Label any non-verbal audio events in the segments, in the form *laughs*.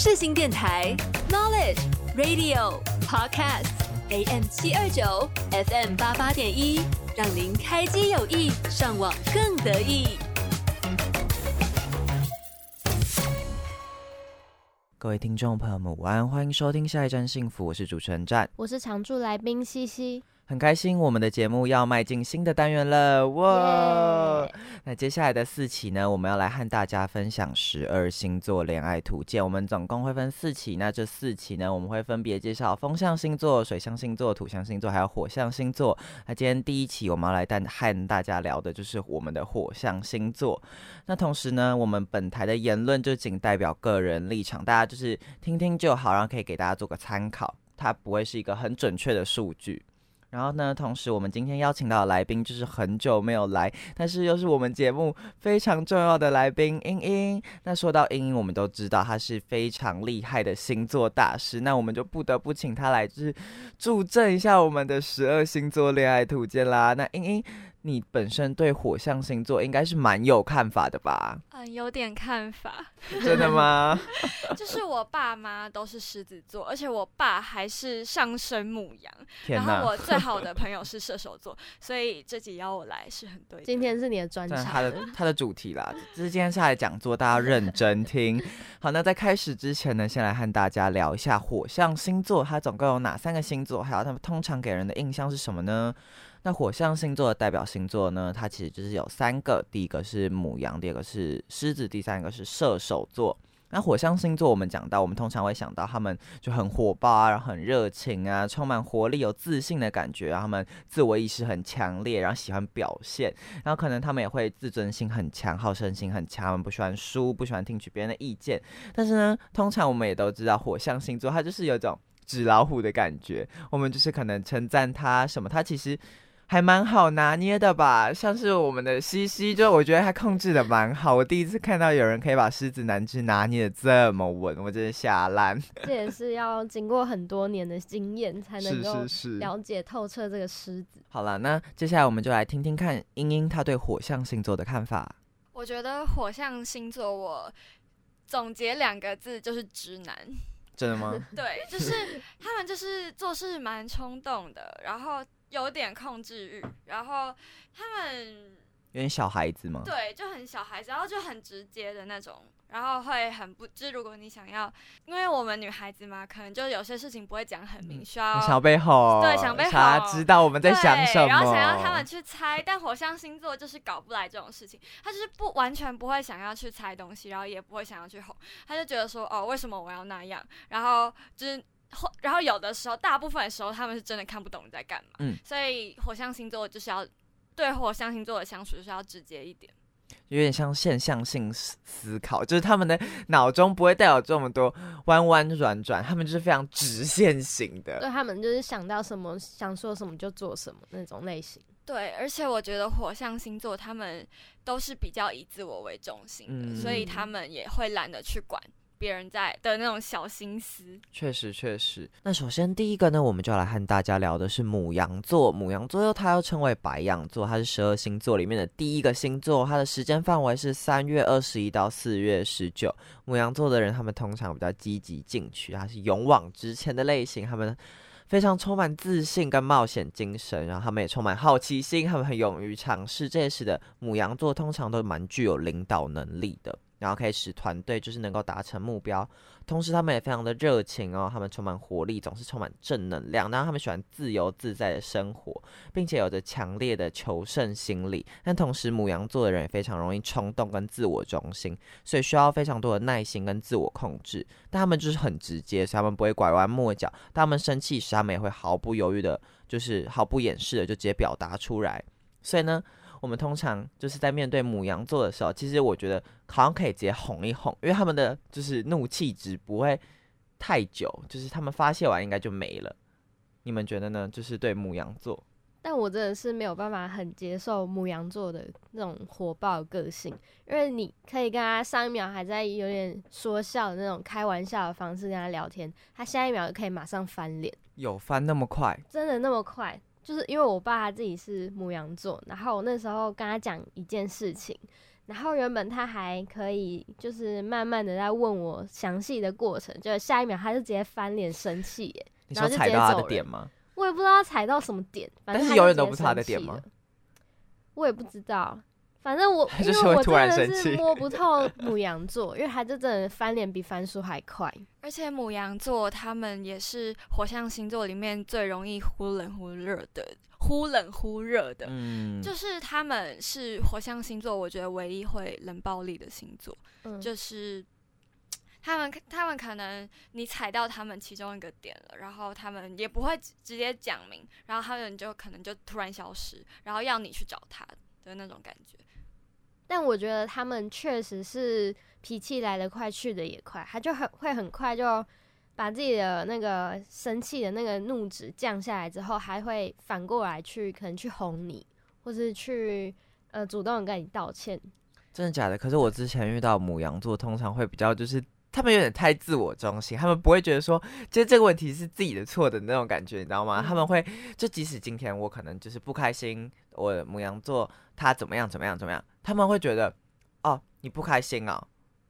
世新电台 Knowledge Radio Podcast AM 七二九 FM 八八点一，让您开机有意，上网更得意。各位听众朋友们，午安，欢迎收听下一站幸福，我是主持人战，我是常驻来宾西西。很开心，我们的节目要迈进新的单元了，哇！那接下来的四期呢，我们要来和大家分享十二星座恋爱图鉴。我们总共会分四期，那这四期呢，我们会分别介绍风象星座、水象星座、土象星座，还有火象星座。那今天第一期我们要来带和大家聊的就是我们的火象星座。那同时呢，我们本台的言论就仅代表个人立场，大家就是听听就好，然后可以给大家做个参考，它不会是一个很准确的数据。然后呢，同时我们今天邀请到的来宾就是很久没有来，但是又是我们节目非常重要的来宾英英。那说到英英，我们都知道她是非常厉害的星座大师，那我们就不得不请她来，就是助阵一下我们的十二星座恋爱图鉴啦。那英英。你本身对火象星座应该是蛮有看法的吧？嗯，有点看法。*laughs* 真的吗？*laughs* 就是我爸妈都是狮子座，而且我爸还是上升母羊。然后我最好的朋友是射手座，*laughs* 所以这集邀我来是很对。今天是你的专场，他的他的主题啦，这是今天下来讲座，大家认真听。好，那在开始之前呢，先来和大家聊一下火象星座，它总共有哪三个星座？还有他们通常给人的印象是什么呢？那火象星座的代表星座呢？它其实就是有三个，第一个是母羊，第二个是狮子，第三个是射手座。那火象星座我们讲到，我们通常会想到他们就很火爆啊，然后很热情啊，充满活力、有自信的感觉。然后他们自我意识很强烈，然后喜欢表现，然后可能他们也会自尊心很强，好胜心很强，他们不喜欢输，不喜欢听取别人的意见。但是呢，通常我们也都知道，火象星座它就是有一种纸老虎的感觉。我们就是可能称赞他什么，他其实。还蛮好拿捏的吧，像是我们的西西，就我觉得他控制的蛮好。我第一次看到有人可以把狮子男只拿捏的这么稳，我真的吓烂。这也是要经过很多年的经验才能够了解透彻这个狮子。好了，那接下来我们就来听听看英英她对火象星座的看法。我觉得火象星座，我总结两个字就是直男。真的吗？*laughs* 对，就是他们就是做事蛮冲动的，然后。有点控制欲，然后他们有点小孩子吗？对，就很小孩子，然后就很直接的那种，然后会很不，就是如果你想要，因为我们女孩子嘛，可能就有些事情不会讲很明，需要想背后，对，想背后，他知道我们在想什么，然后想要他们去猜。但火象星座就是搞不来这种事情，他就是不完全不会想要去猜东西，然后也不会想要去哄，他就觉得说，哦，为什么我要那样？然后就是。后，然后有的时候，大部分的时候，他们是真的看不懂你在干嘛。嗯，所以火象星座就是要对火象星座的相处就是要直接一点，有点像现象性思考，就是他们的脑中不会带有这么多弯弯转转，他们就是非常直线型的。对他们就是想到什么想说什么就做什么那种类型。对，而且我觉得火象星座他们都是比较以自我为中心的，所以他们也会懒得去管。别人在的那种小心思，确实确实。那首先第一个呢，我们就来和大家聊的是母羊座。母羊座又它又称为白羊座，它是十二星座里面的第一个星座。它的时间范围是三月二十一到四月十九。母羊座的人，他们通常比较积极进取，他是勇往直前的类型。他们非常充满自信跟冒险精神，然后他们也充满好奇心，他们很勇于尝试。这也使得母羊座通常都蛮具有领导能力的。然后可以使团队就是能够达成目标，同时他们也非常的热情哦，他们充满活力，总是充满正能量。然后他们喜欢自由自在的生活，并且有着强烈的求胜心理。但同时，母羊座的人也非常容易冲动跟自我中心，所以需要非常多的耐心跟自我控制。但他们就是很直接，所以他们不会拐弯抹角。当他们生气时，他们也会毫不犹豫的，就是毫不掩饰的就直接表达出来。所以呢。我们通常就是在面对母羊座的时候，其实我觉得好像可以直接哄一哄，因为他们的就是怒气值不会太久，就是他们发泄完应该就没了。你们觉得呢？就是对母羊座，但我真的是没有办法很接受母羊座的那种火爆个性，因为你可以跟他上一秒还在有点说笑的那种开玩笑的方式跟他聊天，他下一秒就可以马上翻脸，有翻那么快？真的那么快？就是因为我爸他自己是母羊座，然后我那时候跟他讲一件事情，然后原本他还可以就是慢慢的在问我详细的过程，就下一秒他就直接翻脸生气然后就说踩到他直接走人的点吗？我也不知道他踩到什么点，反正永远都不是他的生气点吗了？我也不知道，反正我因为我就是会突然真的生气是摸不透母羊座，因为他就真的翻脸比翻书还快。而且母羊座他们也是火象星座里面最容易忽冷忽热的，忽冷忽热的。嗯，就是他们是火象星座，我觉得唯一会冷暴力的星座，嗯，就是他们他们可能你踩到他们其中一个点了，然后他们也不会直直接讲明，然后他们就可能就突然消失，然后要你去找他的那种感觉。但我觉得他们确实是脾气来得快，去得也快，他就很会很快就把自己的那个生气的那个怒值降下来之后，还会反过来去可能去哄你，或是去呃主动跟你道歉。真的假的？可是我之前遇到母羊座，通常会比较就是他们有点太自我中心，他们不会觉得说，其实这个问题是自己的错的那种感觉，你知道吗？嗯他们会就即使今天我可能就是不开心，我母羊座他怎么样怎么样怎么样，他们会觉得哦你不开心哦，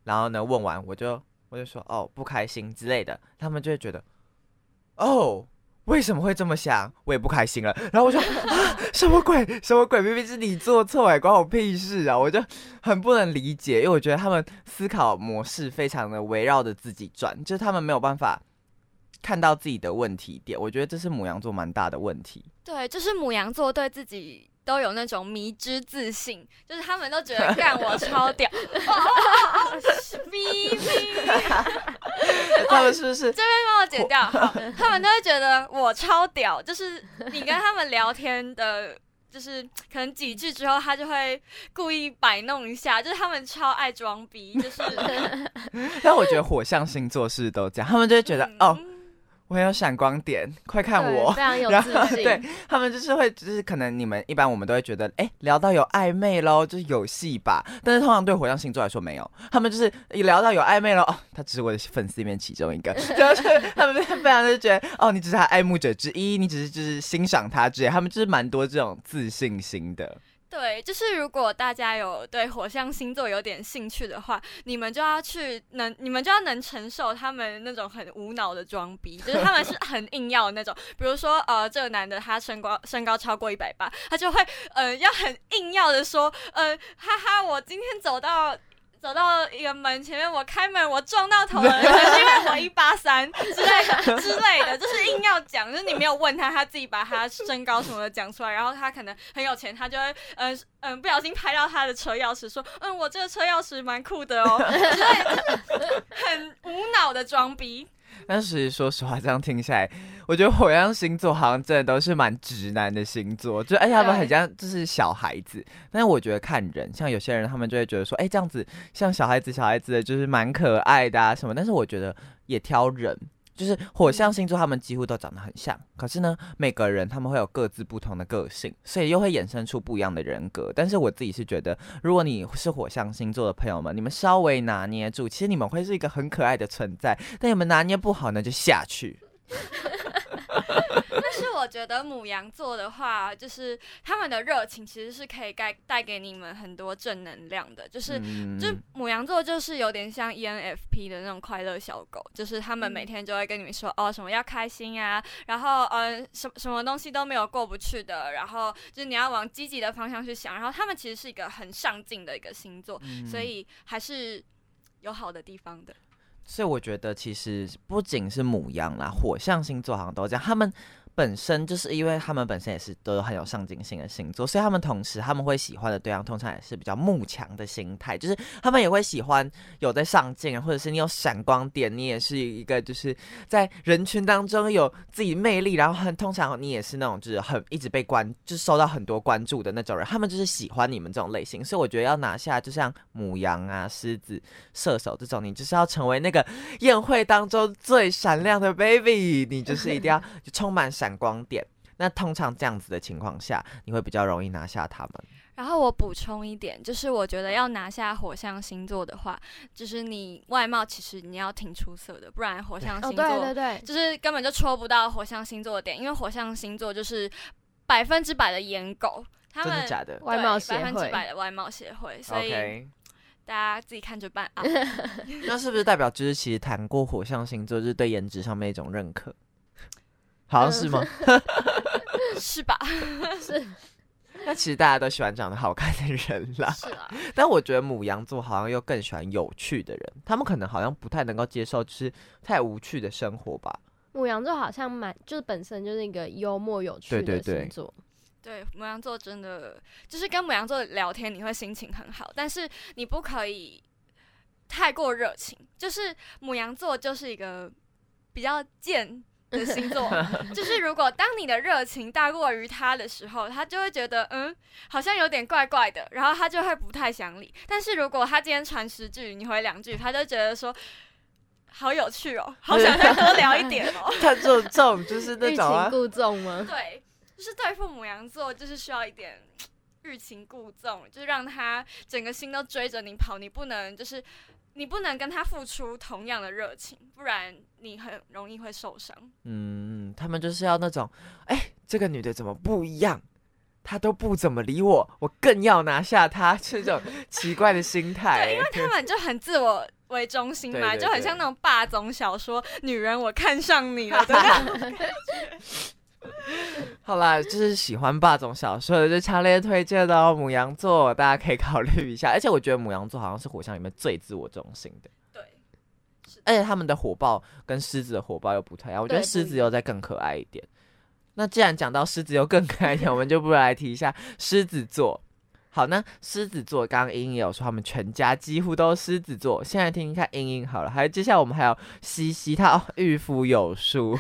然后呢问完我就我就说哦不开心之类的，他们就会觉得哦。为什么会这么想？我也不开心了。然后我就、啊、什么鬼？什么鬼？明明是你做错，哎，关我屁事啊！我就很不能理解，因为我觉得他们思考模式非常的围绕着自己转，就是他们没有办法看到自己的问题点。我觉得这是母羊座蛮大的问题。对，就是母羊座对自己都有那种迷之自信，*laughs* 就是他们都觉得干我超屌，哦哦哦哔哔，他们是不是？帮我剪掉。好，他们都会觉得我超屌，就是你跟他们聊天的。就是可能几句之后，他就会故意摆弄一下，就是他们超爱装逼，就是 *laughs* 但我觉得火象星座是都这样，他们就会觉得、嗯哦，我很有闪光点，快看我。非常有然后。*laughs* 对他们就是会，就是可能你们一般我们都会觉得，哎、聊到有暧昧喽，就是有戏吧。但是通常对火象星座来说没有，他们就是一聊到有暧昧喽，哦，他只是我的粉丝里面其中一个，*laughs* 就是他们非常的觉得，哦，你只是他爱慕者之一，你只是就是欣赏他之类，他们就是蛮多这种自信心的。对，就是如果大家有对火象星座有点兴趣的话，你们就要去能，你们就要能承受他们那种很无脑的装逼，就是他们是 *laughs* 很硬要的那种。比如说，呃，这个男的他身高身高超过一百八，他就会呃要很硬要的说，呃，哈哈，我今天走到。走到一个门前面，我开门，我撞到头了，可能是因为我一八三之类的之类的，就是硬要讲，就是你没有问他，他自己把他身高什么的讲出来，然后他可能很有钱，他就会嗯嗯、呃不小心拍到他的车钥匙，说嗯我这个车钥匙蛮酷的哦，之类的，就是很无脑的装逼。*laughs* 但是说实话，这样听下来，我觉得火象星座好像真的都是蛮直男的星座，就而且他们很像就是小孩子。但是我觉得看人，像有些人他们就会觉得说，哎、这样子像小孩子小孩子的，就是蛮可爱的啊什么。但是我觉得也挑人。就是火象星座，他们几乎都长得很像，可是呢，每个人他们会有各自不同的个性，所以又会衍生出不一样的人格。但是我自己是觉得，如果你是火象星座的朋友们，你们稍微拿捏住，其实你们会是一个很可爱的存在。但你们拿捏不好呢，就下去。*laughs* *laughs* 但是我觉得母羊座的话，就是他们的热情其实是可以带带给你们很多正能量的，就是嗯。就母羊座就是有点像 E ENFP 的那种快乐小狗，就是他们每嗯。天就会跟你们说、哦什么要开心啊，然后呃什什么东西都没有过不去的，然后就是你要往积极的方向去想，然后他们其实是一个很上进的一个星座，嗯。所以还是有好的地方的。所以我觉得其实不仅是母羊啦，火象星座好像都这样，他们。本身就是因为他们本身也是都有很有上进心的星座，所以他们同时他们会喜欢的对象通常也是比较慕强的心态，就是他们也会喜欢有在上进，或者是你有闪光点，你也是一个就是在人群当中有自己魅力，然后很通常你也是那种就是很一直被关，就是受到很多关注的那种人，他们就是喜欢你们这种类型，所以我觉得要拿下，就像母羊啊、狮子、射手这种，你就是要成为那个宴会当中最闪亮的 baby，你就是一定要充满闪 *laughs* 光点。那通常这样子的情况下，你会比较容易拿下他们。然后我补充一点，就是我觉得要拿下火象星座的话，就是你外貌其实你要挺出色的，不然火象哦，星座、对对对，就是根本就戳不到火象星座的点，因为火象星座就是百分之百的颜狗，他们真的假的外貌协百分之百的外貌协会，所以大家自己看着办啊。*laughs* 那是不是代表就是其实谈过火象星座，就是对颜值上面一种认可？好像是吗？*laughs* 是吧？*laughs* 是那其实大家都喜欢长得好看的人啦。是啊，*laughs* 但我觉得母羊座好像又更喜欢有趣的人，他们可能好像不太能够接受就是太无趣的生活吧。母羊座好像蛮就是本身就是一个幽默有趣的对对对星座，对，母羊座真的就是跟母羊座聊天，你会心情很好，但是你不可以太过热情。就是母羊座就是一个比较贱的星座，*laughs* 就是如果当你的热情大过于他的时候，他就会觉得嗯，好像有点怪怪的，然后他就会不太想理。但是如果他今天传十句，你回两句，他就觉得说。好有趣哦，好想再多聊一点哦。*laughs* 他这种这种就是那欲种啊擒，故纵吗？*laughs* 对，就是对付母羊座，就是需要一点欲擒故纵，就是让他整个心都追着你跑，你不能就是你不能跟他付出同样的热情，不然你很容易会受伤。嗯，他们就是要那种，哎、这个女的怎么不一样？她都不怎么理我，我更要拿下她，这种奇怪的心态。*laughs* 对，因为他们就很自我为中心嘛，就很像那种霸总小说“女人，我看上你了”的那种。*laughs* 好啦，就是喜欢霸总小说的，就强烈推荐到哦。母羊座大家可以考虑一下，而且我觉得母羊座好像是火象里面最自我中心的，对，而且他们的火爆跟狮子的火爆又不太一样，我觉得狮子又再更可爱一点。那既然讲到狮子又更可爱一点，我们就不如来提一下狮子座。好，那狮子座刚刚英英也有说他们全家几乎都是狮子座，现在听听看英英好了，还有接下来我们还有西西，他哦御夫有术，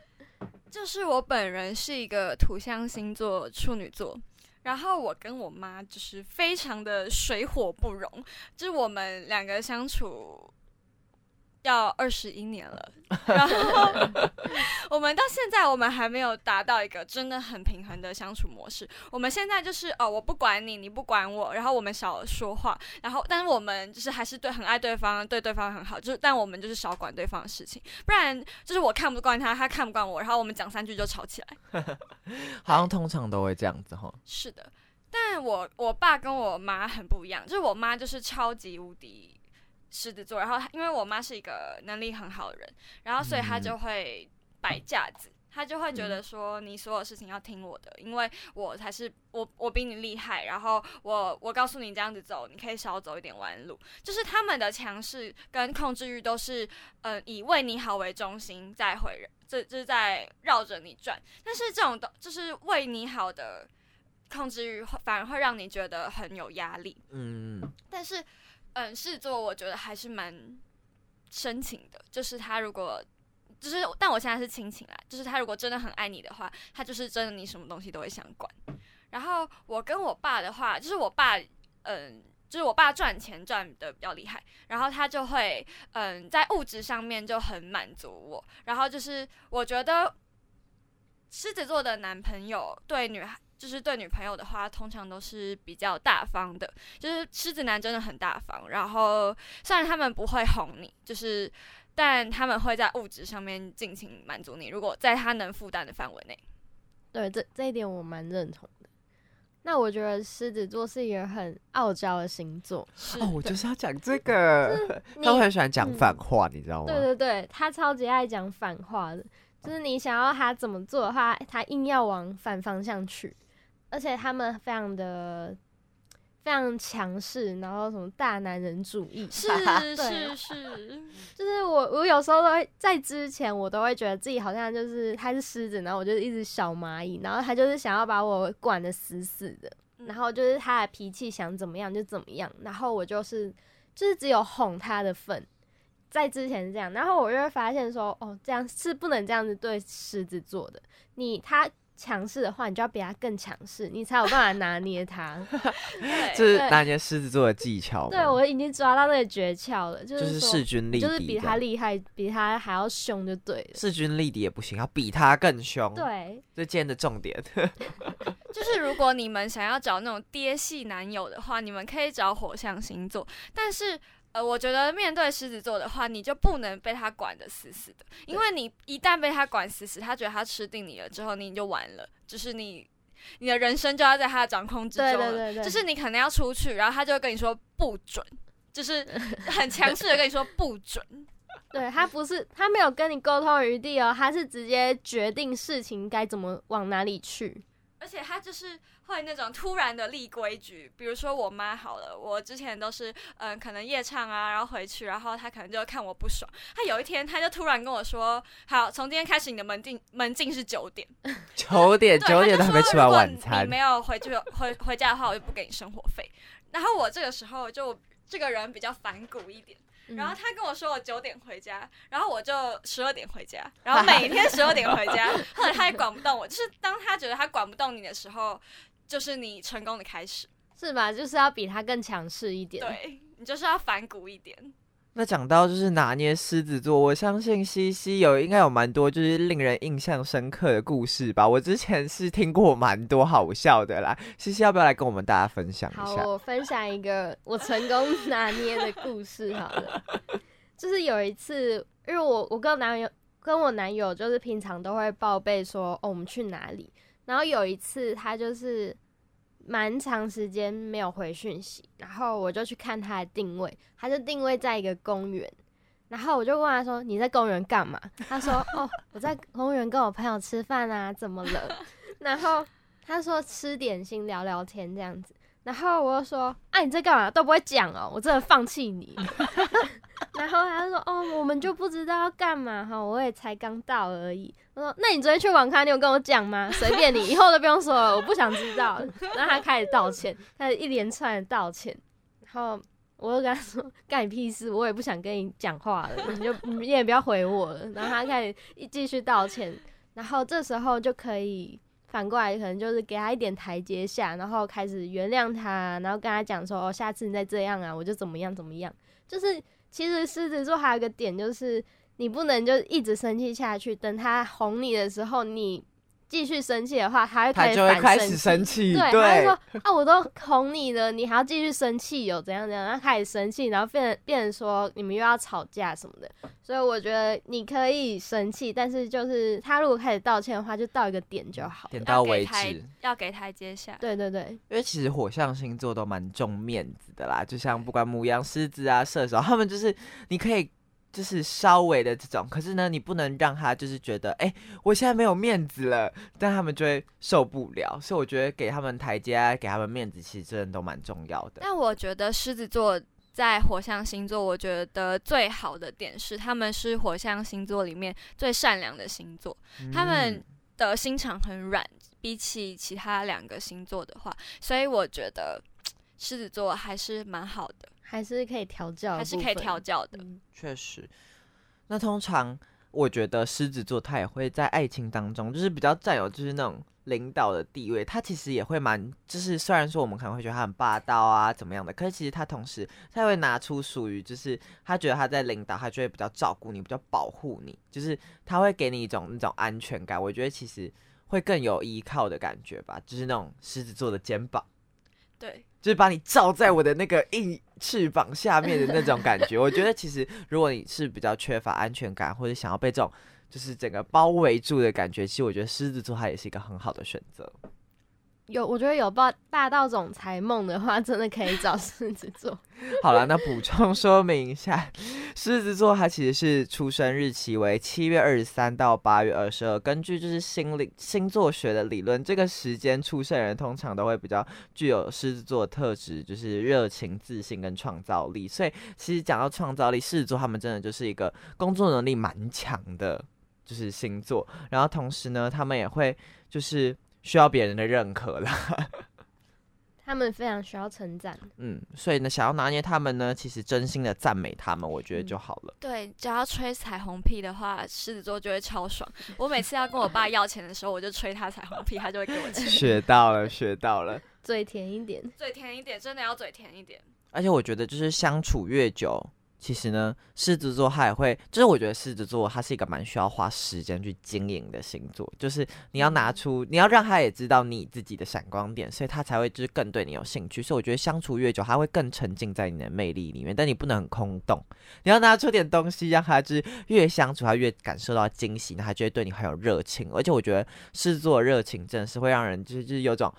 *laughs* 就是我本人是一个土象星座处女座，然后我跟我妈就是非常的水火不容，就是我们两个相处要二十一年了，然后我们到现在我们还没有达到一个真的很平衡的相处模式。我们现在就是哦，我不管你，你不管我，然后我们少说话，然后但是我们就是还是对很爱对方，对对方很好，就是但我们就是少管对方的事情，不然就是我看不惯他，他看不惯我，然后我们讲三句就吵起来。*laughs* 好像通常都会这样子哈。是的，但我我爸跟我妈很不一样，就是我妈就是超级无敌狮子座，然后因为我妈是一个能力很好的人，然后所以她就会摆架子。她就会觉得说，你所有事情要听我的，因为我才是我，我比你厉害。然后我，我告诉你这样子走，你可以少走一点弯路。就是他们的强势跟控制欲都是，呃，以为你好为中心在回，这这是在绕着你转。但是这种的，就是为你好的控制欲，反而会让你觉得很有压力。嗯，但是，嗯，狮子座我觉得还是蛮深情的，就是他如果。就是，但我现在是亲情啦。就是他如果真的很爱你的话，他就是真的你什么东西都会想管。然后我跟我爸的话，就是我爸，嗯，就是我爸赚钱赚的比较厉害，然后他就会，嗯，在物质上面就很满足我。然后就是我觉得狮子座的男朋友对女孩。就是对女朋友的话，通常都是比较大方的。就是狮子男真的很大方，然后虽然他们不会哄你，就是但他们会在物质上面尽情满足你，如果在他能负担的范围内。对，这这一点我蛮认同的。那我觉得狮子座是一个很傲娇的星座，是哦，我就是要讲这个，他们很喜欢讲嗯反话，你知道吗？对对对，他超级爱讲反话的，就是你想要他怎么做的话，他硬要往反方向去，而且他们非常的非常强势，然后什么大男人主义，是是是，就是我我有时候都会在之前我都会觉得自己好像就是他是狮子，然后我就是一只小蚂蚁，然后他就是想要把我管得死死的，嗯然后就是他的脾气想怎么样就怎么样，然后我就是就是只有哄他的份。在之前是这样，然后我就会发现说，哦，这样是不能这样子对狮子座的。你他强势的话，你就要比他更强势，你才有办法拿捏他。*laughs* 对，这是对拿捏狮子座的技巧吗。对我已经抓到那个诀窍了，就就是势均力敌，就是比他厉害，比他还要凶就对了。势均力敌也不行，要比他更凶。，对，这今天的重点。*laughs* 就是如果你们想要找那种爹系男友的话，你们可以找火象星座，但是。呃，我觉得面对狮子座的话，你就不能被他管得死死的，因为你一旦被他管死死，他觉得他吃定你了之后，你就完了，就是你你的人生就要在他的掌控之中了。对对对，就是你可能要出去，然后他就会跟你说不准，就是 *laughs* 很强势的跟你说不准。*laughs* 对他不是他没有跟你沟通余地哦，他是直接决定事情该怎么往哪里去。而且他就是会那种突然的立规矩，比如说我妈好了，我之前都是嗯、可能夜唱啊，然后回去，然后他可能就看我不爽，他有一天他就突然跟我说，好，从今天开始你的门禁门禁是 *laughs* 九点，九点对，九点都还没吃完晚餐你，没有回去回回家的话，我就不给你生活费。然后我这个时候就这个人比较反骨一点。然后嗯他跟我说我九点回家，然后我就十二点回家，*laughs* 然后每天十二点回家。*laughs* 后来他也管不动我，就是当他觉得他管不动你的时候，就是你成功的开始。是吧？就是要比他更强势一点。对你就是要反骨一点。那讲到就是拿捏狮子座，我相信西西有应该有蛮多就是令人印象深刻的故事吧。我之前是听过蛮多好笑的啦，西西要不要来跟我们大家分享好，一下？我分享一个我成功 *laughs* 拿捏的故事好了。就是有一次，因为我我跟我男友跟我男友就是平常都会报备说哦我们去哪里，然后有一次他就是蛮长时间没有回讯息，然后我就去看他的定位，他就定位在一个公园。然后我就问他说：“你在公园干嘛？”他说：“哦，我在公园跟我朋友吃饭啊，怎么了？” *laughs* 然后他说吃点心聊聊天这样子。然后我就说：“啊，你在干嘛？都不会讲哦，我真的放弃你。*laughs* ”然后他就说：“哦，我们就不知道要干嘛哈，我也才刚到而已。”我说：“那你昨天去网咖，你有跟我讲吗？随便你，以后都不用说了，*laughs* 我不想知道。”然后他开始道歉，开始一连串的道歉。然后我就跟他说：“干你屁事，我也不想跟你讲话了，你就你也不要回我了。”然后他开始一继续道歉，然后这时候就可以。反过来可能就是给他一点台阶下，然后开始原谅他，然后跟他讲说哦，下次你再这样啊，我就怎么样怎么样。就是其实狮子座还有个点，就是你不能就一直生气下去，等他哄你的时候，你继续生气的话，他会他就会开始反生气。对，他就说啊，我都哄你了，你还要继续生气有怎样怎样，然后开始生气，然后变成变成说你们又要吵架什么的。所以我觉得你可以生气，但是就是他如果开始道歉的话，就到一个点就好。点到为止。要给台阶下。对对对，因为其实火象星座都蛮重面子的啦，就像不管母羊、狮子啊、射手，他们就是你可以就是稍微的这种，可是呢，你不能让他就是觉得，哎、我现在没有面子了，但他们就会受不了。所以我觉得给他们台阶啊，给他们面子，其实真的都蛮重要的。但我觉得狮子座在火象星座，我觉得最好的点是，他们是火象星座里面最善良的星座，他们嗯的心肠很软，比起其他两个星座的话，所以我觉得 *tsk* 狮子座还是蛮好的，还是可以调教还是可以调教的。嗯确实，那通常我觉得狮子座他也会在爱情当中，就是比较占有就是那种领导的地位。他其实也会蛮，就是虽然说我们可能会觉得他很霸道啊怎么样的，可是其实他同时他会拿出属于就是他觉得他在领导，他就会比较照顾你，比较保护你，就是他会给你一种那种安全感。我觉得其实会更有依靠的感觉吧，就是那种狮子座的肩膀。对，就是把你罩在我的那个硬翅膀下面的那种感觉。我觉得其实如果你是比较缺乏安全感，或者想要被这种就是整个包围住的感觉，其实我觉得狮子座它也是一个很好的选择。有，我觉得有霸霸道总裁梦的话，真的可以找狮子座。*laughs* 好了，那补充说明一下，狮子座它其实是出生日期为七月二十三到八月二十二。根据就是心理星座学的理论，这个时间出生人通常都会比较具有狮子座特质，就是热情、自信跟创造力。所以其实讲到创造力，狮子座他们真的就是一个工作能力蛮强的，就是星座。然后同时呢，他们也会就是需要别人的认可啦。*laughs* 他们非常需要称赞，嗯，所以呢，想要拿捏他们呢，其实真心的赞美他们，我觉得就好了。对，只要吹彩虹屁的话，狮子座就会超爽。*laughs* 我每次要跟我爸要钱的时候，我就吹他彩虹屁，他就会给我钱。学到了，学到了。*laughs* 嘴甜一点。嘴甜一点，真的要嘴甜一点。而且我觉得，就是相处越久，其实呢，狮子座他也会，就是我觉得狮子座它是一个蛮需要花时间去经营的星座，就是你要拿出，你要让他也知道你自己的闪光点，所以他才会就是更对你有兴趣。所以我觉得相处越久，他会更沉浸在你的魅力里面，但你不能很空洞，你要拿出点东西，让他就是越相处他越感受到惊喜，那他就会对你很有热情。而且我觉得狮子座的热情真的是会让人就是就是有种。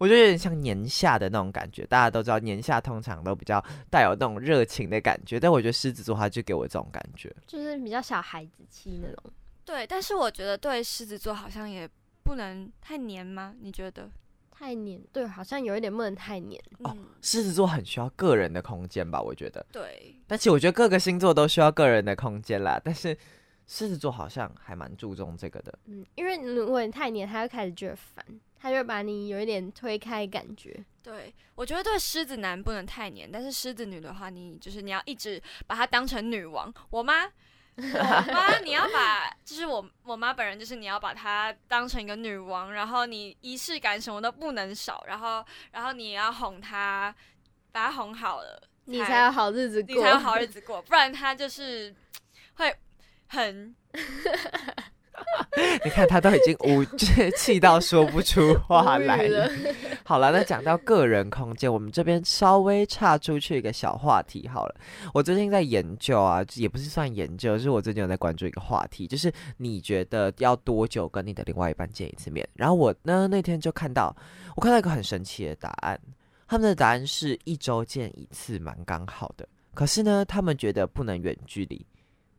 我觉得有点像年下的那种感觉，大家都知道年下通常都比较带有那种热情的感觉，但我觉得狮子座他就给我这种感觉，就是比较小孩子气那种。对，但是我觉得对狮子座好像也不能太黏吗？你觉得？太黏，对，好像有一点不能太黏。哦，狮子座很需要个人的空间吧？我觉得。对。但其实我觉得各个星座都需要个人的空间啦，但是狮子座好像还蛮注重这个的。嗯，因为如果你太黏，他会开始觉得烦。他就把你有一点推开感觉。对，我觉得对狮子男不能太黏，但是狮子女的话，你就是你要一直把她当成女王。我妈，*laughs* 我妈，你要把，就是我我妈本人，就是你要把她当成一个女王，然后你仪式感什么都不能少，然后然后你要哄她，把她哄好了，你才有好日子过，你才有好日子过，不然她就是会很。*laughs* 你看他都已经无 *laughs* 气到说不出话来了。*laughs* 好了，那讲到个人空间，我们这边稍微岔出去一个小话题好了。我最近在研究啊，也不是算研究，是我最近有在关注一个话题，就是你觉得要多久跟你的另外一半见一次面？然后我呢那天就看到，我看到一个很神奇的答案，他们的答案是一周见一次，蛮刚好的。可是呢，他们觉得不能远距离。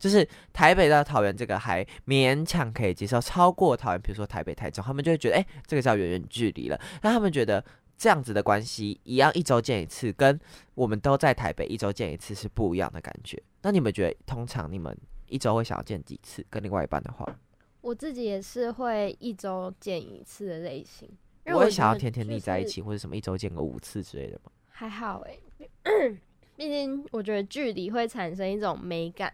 就是台北到桃园这个还勉强可以接受，超过桃园，比如说台北、台中，他们就会觉得，哎，这个叫远远距离了。那他们觉得这样子的关系，一样一周见一次，跟我们都在台北一周见一次是不一样的感觉。那你们觉得，通常你们一周会想要见几次？跟另外一半的话，我自己也是会一周见一次的类型。我会想要天天腻在一起，或者什么一周见个五次之类的吗？还好哎，*clears throat* 毕竟我觉得距离会产生一种美感。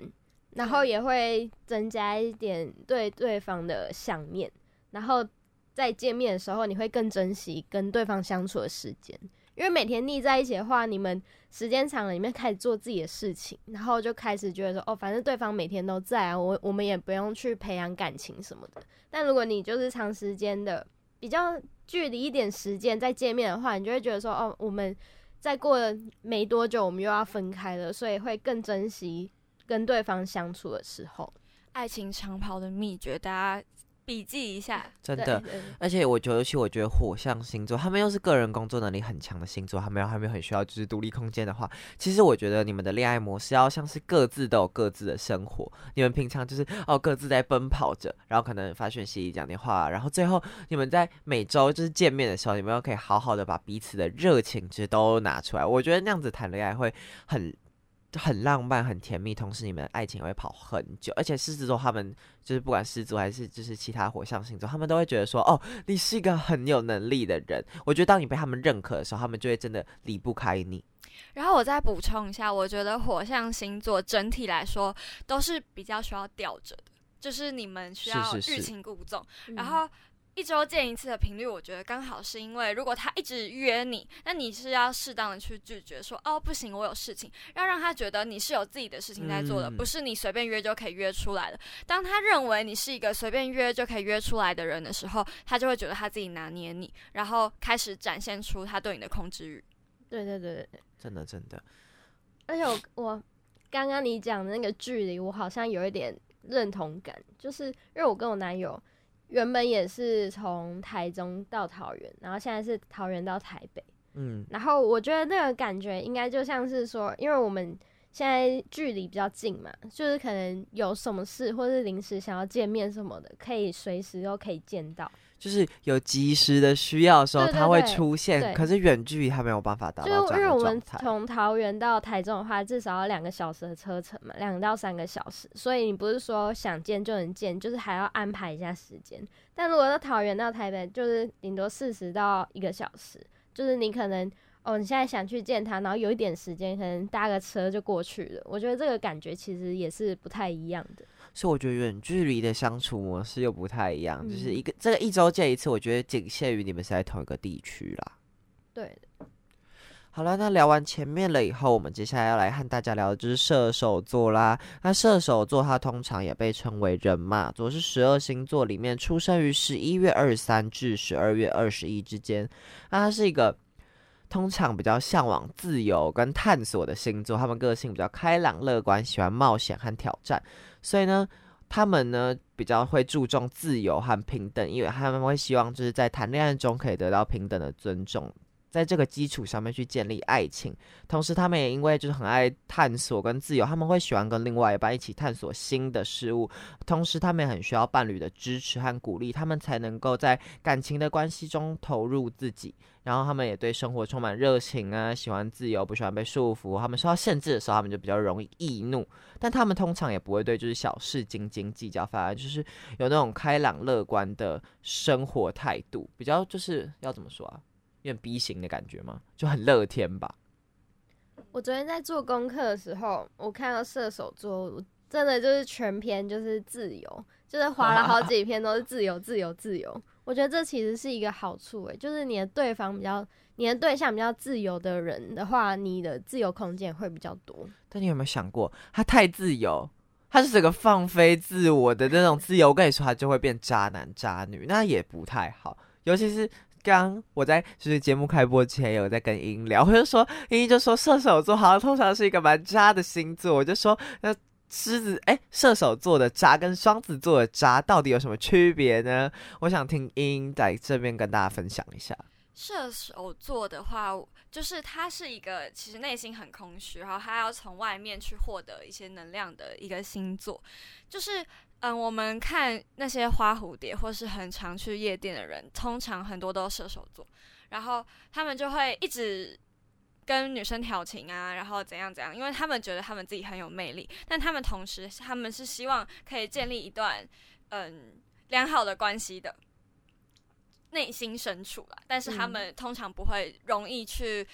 然后也会增加一点对对方的想念，然后在见面的时候，你会更珍惜跟对方相处的时间，因为每天腻在一起的话，你们时间长了，你们开始做自己的事情，然后就开始觉得说，哦，反正对方每天都在啊，我我们也不用去培养感情什么的。但如果你就是长时间的比较距离一点时间再见面的话，你就会觉得说，哦，我们再过了没多久，我们又要分开了，所以会更珍惜。跟对方相处的时候，爱情长跑的秘诀，大家笔记一下。真的，而且我觉得，尤其我觉得火象星座，他们又是个人工作能力很强的星座，他们又还没有很需要就是独立空间的话，其实我觉得你们的恋爱模式要像是各自都有各自的生活，你们平常就是哦各自在奔跑着，然后可能发讯息、讲电话，然后最后你们在每周就是见面的时候，你们又可以好好的把彼此的热情其实都拿出来。我觉得那样子谈恋爱会很。很浪漫，很甜蜜，同时你们的爱情也会跑很久。而且狮子座他们就是不管狮子座还是就是其他火象星座，他们都会觉得说，哦，你是一个很有能力的人。我觉得当你被他们认可的时候，他们就会真的离不开你。然后我再补充一下，我觉得火象星座整体来说都是比较需要吊着的，就是你们需要欲擒故纵，然后。一周见一次的频率，我觉得刚好是因为，如果他一直约你，那你是要适当的去拒绝，说哦不行，我有事情，要让他觉得你是有自己的事情在做的，不是你随便约就可以约出来的。当他认为你是一个随便约就可以约出来的人的时候，他就会觉得他自己拿捏你，然后开始展现出他对你的控制欲。对对对对对，真的真的。而且我我刚刚你讲的那个距离，我好像有一点认同感，就是因为我跟我男友。原本也是从台中到桃园，然后现在是桃园到台北。嗯，然后我觉得那个感觉应该就像是说，因为我们现在距离比较近嘛，就是可能有什么事或是临时想要见面什么的，可以随时都可以见到。就是有及时的需要的时候，它会出现。可是远距离它没有办法达到就因为我们从桃园到台中的话，至少要两个小时的车程嘛，两到三个小时。所以你不是说想见就能见，就是还要安排一下时间。但如果到桃园到台北，就是顶多四十到一个小时。就是你可能哦，你现在想去见他，然后有一点时间，可能搭个车就过去了。我觉得这个感觉其实也是不太一样的。所以我觉得远距离的相处模式又不太一样，就是一个这个一周见一次，我觉得仅限于你们是在同一个地区啦。对。好了，那聊完前面了以后，我们接下来要来和大家聊的就是射手座啦。那射手座它通常也被称为人马座，是十二星座里面出生于十一月二十三至十二月二十一之间。那它是一个通常比较向往自由跟探索的星座，他们个性比较开朗乐观，喜欢冒险和挑战，所以呢。他们呢比较会注重自由和平等，因为他们会希望就是在谈恋爱中可以得到平等的尊重，在这个基础上面去建立爱情。同时，他们也因为就是很爱探索跟自由，他们会喜欢跟另外一半一起探索新的事物。同时，他们也很需要伴侣的支持和鼓励，他们才能够在感情的关系中投入自己。然后他们也对生活充满热情啊，喜欢自由，不喜欢被束缚。他们受到限制的时候，他们就比较容易易怒。但他们通常也不会对就是小事斤斤计较，反而就是有那种开朗乐观的生活态度，比较就是要怎么说啊，有点 B 型的感觉吗？就很乐天吧。我昨天在做功课的时候，我看到射手座，真的就是全篇就是自由，就是划了好几篇都是自由，自由，自由。我觉得这其实是一个好处，诶，就是你的对方比较，你的对象比较自由的人的话，你的自由空间会比较多。但你有没有想过，他太自由，他是这个放飞自我的那种自由，我跟你说，他就会变渣男渣女，那也不太好。尤其是刚我在就是节目开播前有在跟英聊，我就说英就说射手座好像通常是一个蛮渣的星座，我就说那。狮子哎，射手座的渣跟双子座的渣到底有什么区别呢？我想听英在这边跟大家分享一下。射手座的话，就是他是一个其实内心很空虚，然后他要从外面去获得一些能量的一个星座。就是嗯，我们看那些花蝴蝶或是很常去夜店的人，通常很多都是射手座，然后他们就会一直。跟女生调情啊，然后怎样怎样，因为他们觉得他们自己很有魅力，但他们同时他们是希望可以建立一段嗯良好的关系的内心深处啦，但是他们通常不会容易去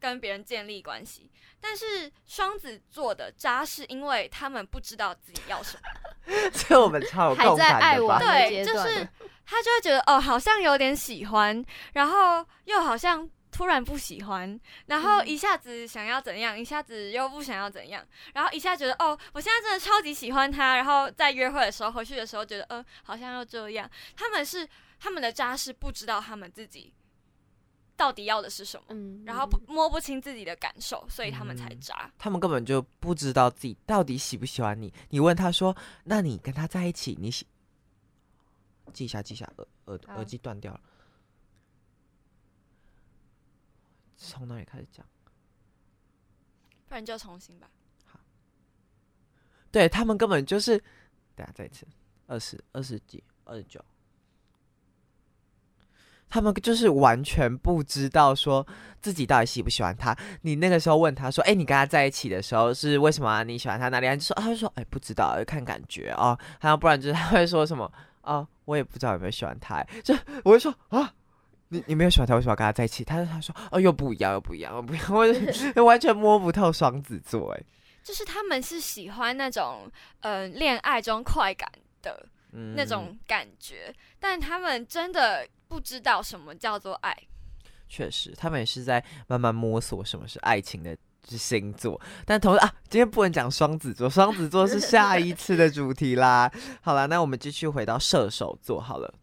跟别人建立关系。但是双子座的渣是因为他们不知道自己要什么，所以我们超有共感的吧？对，就是他就会觉得哦，好像有点喜欢，然后又好像。突然不喜欢，然后一下子想要怎样，一下子又不想要怎样，然后一下觉得哦，我现在真的超级喜欢他，然后在约会的时候回去的时候觉得，嗯，好像又这样。他们是他们的渣是不知道他们自己到底要的是什么，然后摸不清自己的感受，所以他们才渣。他们根本就不知道自己到底喜不喜欢你。你问他说，那你跟他在一起，你喜记一下，记一下，耳耳耳机断掉了。从哪里开始讲？不然就重新吧。好，对他们根本就是，等下再一次，二十二十几，二十九，他们就是完全不知道说自己到底喜不喜欢他。你那个时候问他说：“哎，你跟他在一起的时候是为什么？你喜欢他哪里？”他就说：“他就说，哎，不知道，看感觉哦。”还有不然就是他会说什么：“啊，我也不知道有没有喜欢他。”就我会说：“啊。”你你没有喜欢他，为什么要跟他在一起？他他说哦，又不一样，又不一样，又不一样，我 *laughs* 完全摸不透双子座，哎，就是他们是喜欢那种呃恋爱中快感的那种感觉，但他们真的不知道什么叫做爱。确实，他们也是在慢慢摸索什么是爱情的星座。但同时啊，今天不能讲双子座，双子座是下一次的主题啦。*laughs* 好了，那我们继续回到射手座好了。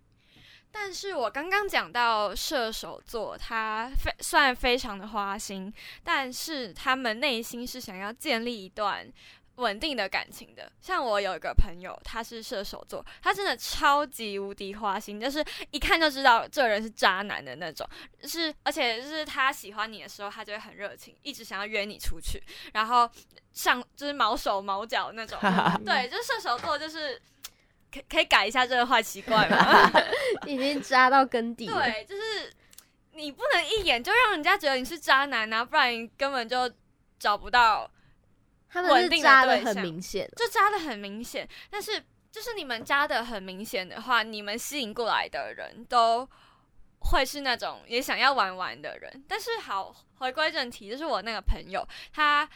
但是我刚刚讲到射手座，他非算非常的花心，但是他们内心是想要建立一段稳定的感情的。像我有一个朋友，他是射手座，他真的超级无敌花心，就是一看就知道这人是渣男的那种。是而且就是他喜欢你的时候，他就会很热情，一直想要约你出去，然后上就是毛手毛脚那种。*laughs* 对，就是射手座就是。可可以改一下这个坏习惯吗？*laughs* 已经渣到根底。对，就是你不能一眼就让人家觉得你是渣男啊，不然你根本就找不到稳定的对象。很明显，就渣的很明显。但是就是你们渣的很明显的话，你们吸引过来的人都会是那种也想要玩玩的人。但是好，回归正题，就是我那个朋友他。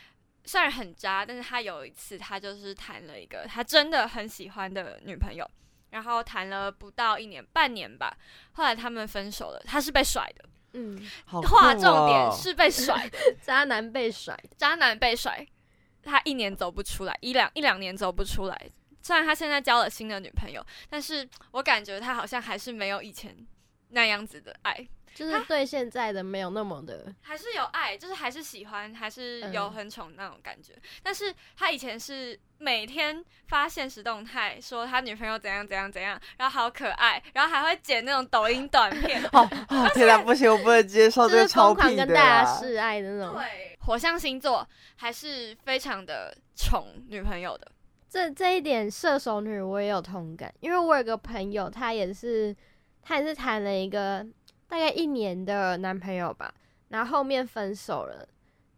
虽然很渣，但是他有一次，他就是谈了一个他真的很喜欢的女朋友，然后谈了不到一年半年吧，后来他们分手了，他是被甩的。嗯，好划酷重点哦是被甩的，*laughs* 渣男被甩，渣男被甩，他一年走不出来，一两一两年走不出来。虽然他现在交了新的女朋友，但是我感觉他好像还是没有以前那样子的爱，就是对现在的没有那么的，还是有爱，就是还是喜欢，还是有嗯很宠那种感觉。但是他以前是每天发现实动态，说他女朋友怎样怎样怎样，然后好可爱，然后还会剪那种抖音短片。*laughs* 哦哦，天哪，不行，我不能接受这个超疯狂屁的跟大家示爱的那种。对，火象星座还是非常的宠女朋友的。这这一点射手女我也有同感，因为我有个朋友，她也是，她也是谈了一个大概一年的男朋友吧，然后后面分手了，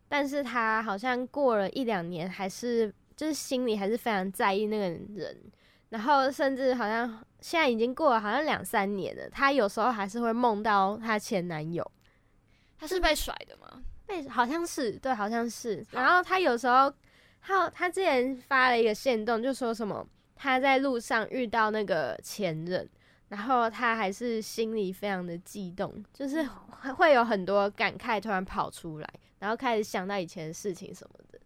但是她好像过了一两年，还是就是心里还是非常在意那个人，然后甚至好像现在已经过了好像两三年了，她有时候还是会梦到她前男友，她是被甩的吗？被好像是对，好像是。然后他有时候，他他之前发了一个线动，就说什么他在路上遇到那个前任，然后他还是心里非常的激动，就是会会有很多感慨突然跑出来，然后开始想到以前的事情什么的。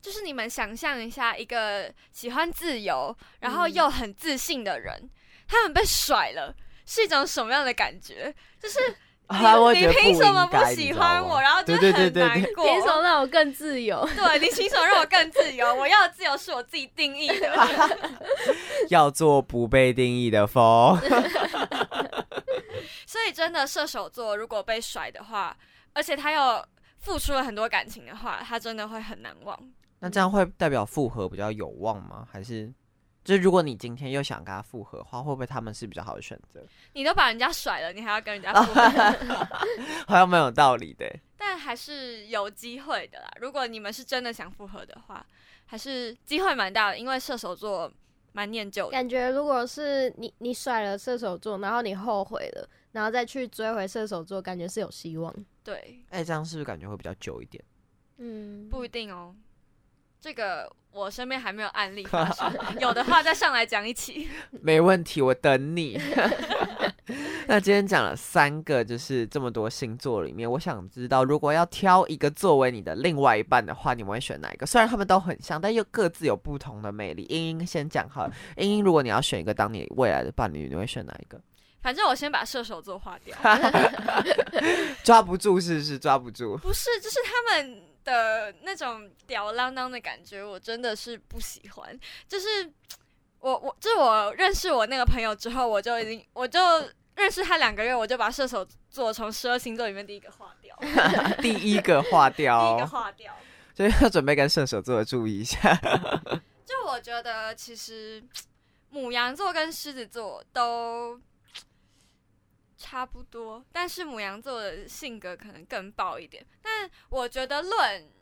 就是你们想象一下，一个喜欢自由，然后嗯又很自信的人，他们被甩了，是一种什么样的感觉？就是啊，我你凭什么不喜欢我？？然后就对很对对对对难过。凭什么让我更自由？*laughs* 对你凭什么让我更自由？我要的自由是我自己定义的。*laughs* 要做不被定义的风。*laughs* 所以真的射手座如果被甩的话，而且他又付出了很多感情的话，他真的会很难忘。那这样会代表复合比较有望吗？还是，就是如果你今天又想跟他复合的话，会不会他们是比较好的选择？你都把人家甩了，你还要跟人家复合？*laughs* 好像蛮有道理的。*laughs* 但还是有机会的啦。如果你们是真的想复合的话，还是机会蛮大的，因为射手座蛮念旧的。感觉如果是你你甩了射手座，然后你后悔了，然后再去追回射手座，感觉是有希望。对，哎、这样是不是感觉会比较久一点？嗯，不一定哦。这个我身边还没有案例发生，有的话再上来讲一起。*laughs* 没问题，我等你。*laughs* 那今天讲了三个，就是这么多星座里面，我想知道，如果要挑一个作为你的另外一半的话，你们会选哪一个？虽然他们都很像，但又各自有不同的魅力。英英先讲好了，英英，如果你要选一个当你未来的伴侣，你会选哪一个？反正我先把射手座划掉。*laughs* 抓不住是不是？抓不住。不是，就是他们的那种吊儿郎当的感觉，我真的是不喜欢。就是我我就是我认识我那个朋友之后，我就已经我就认识他两个月，我就把射手座从十二星座里面第一个划掉，*laughs* 第一个划掉 *laughs* 第一个哦，划掉。所 *laughs* 以要准备跟射手座注意一下。就我觉得其实母羊座跟狮子座都差不多，但是母羊座的性格可能更暴一点。但我觉得论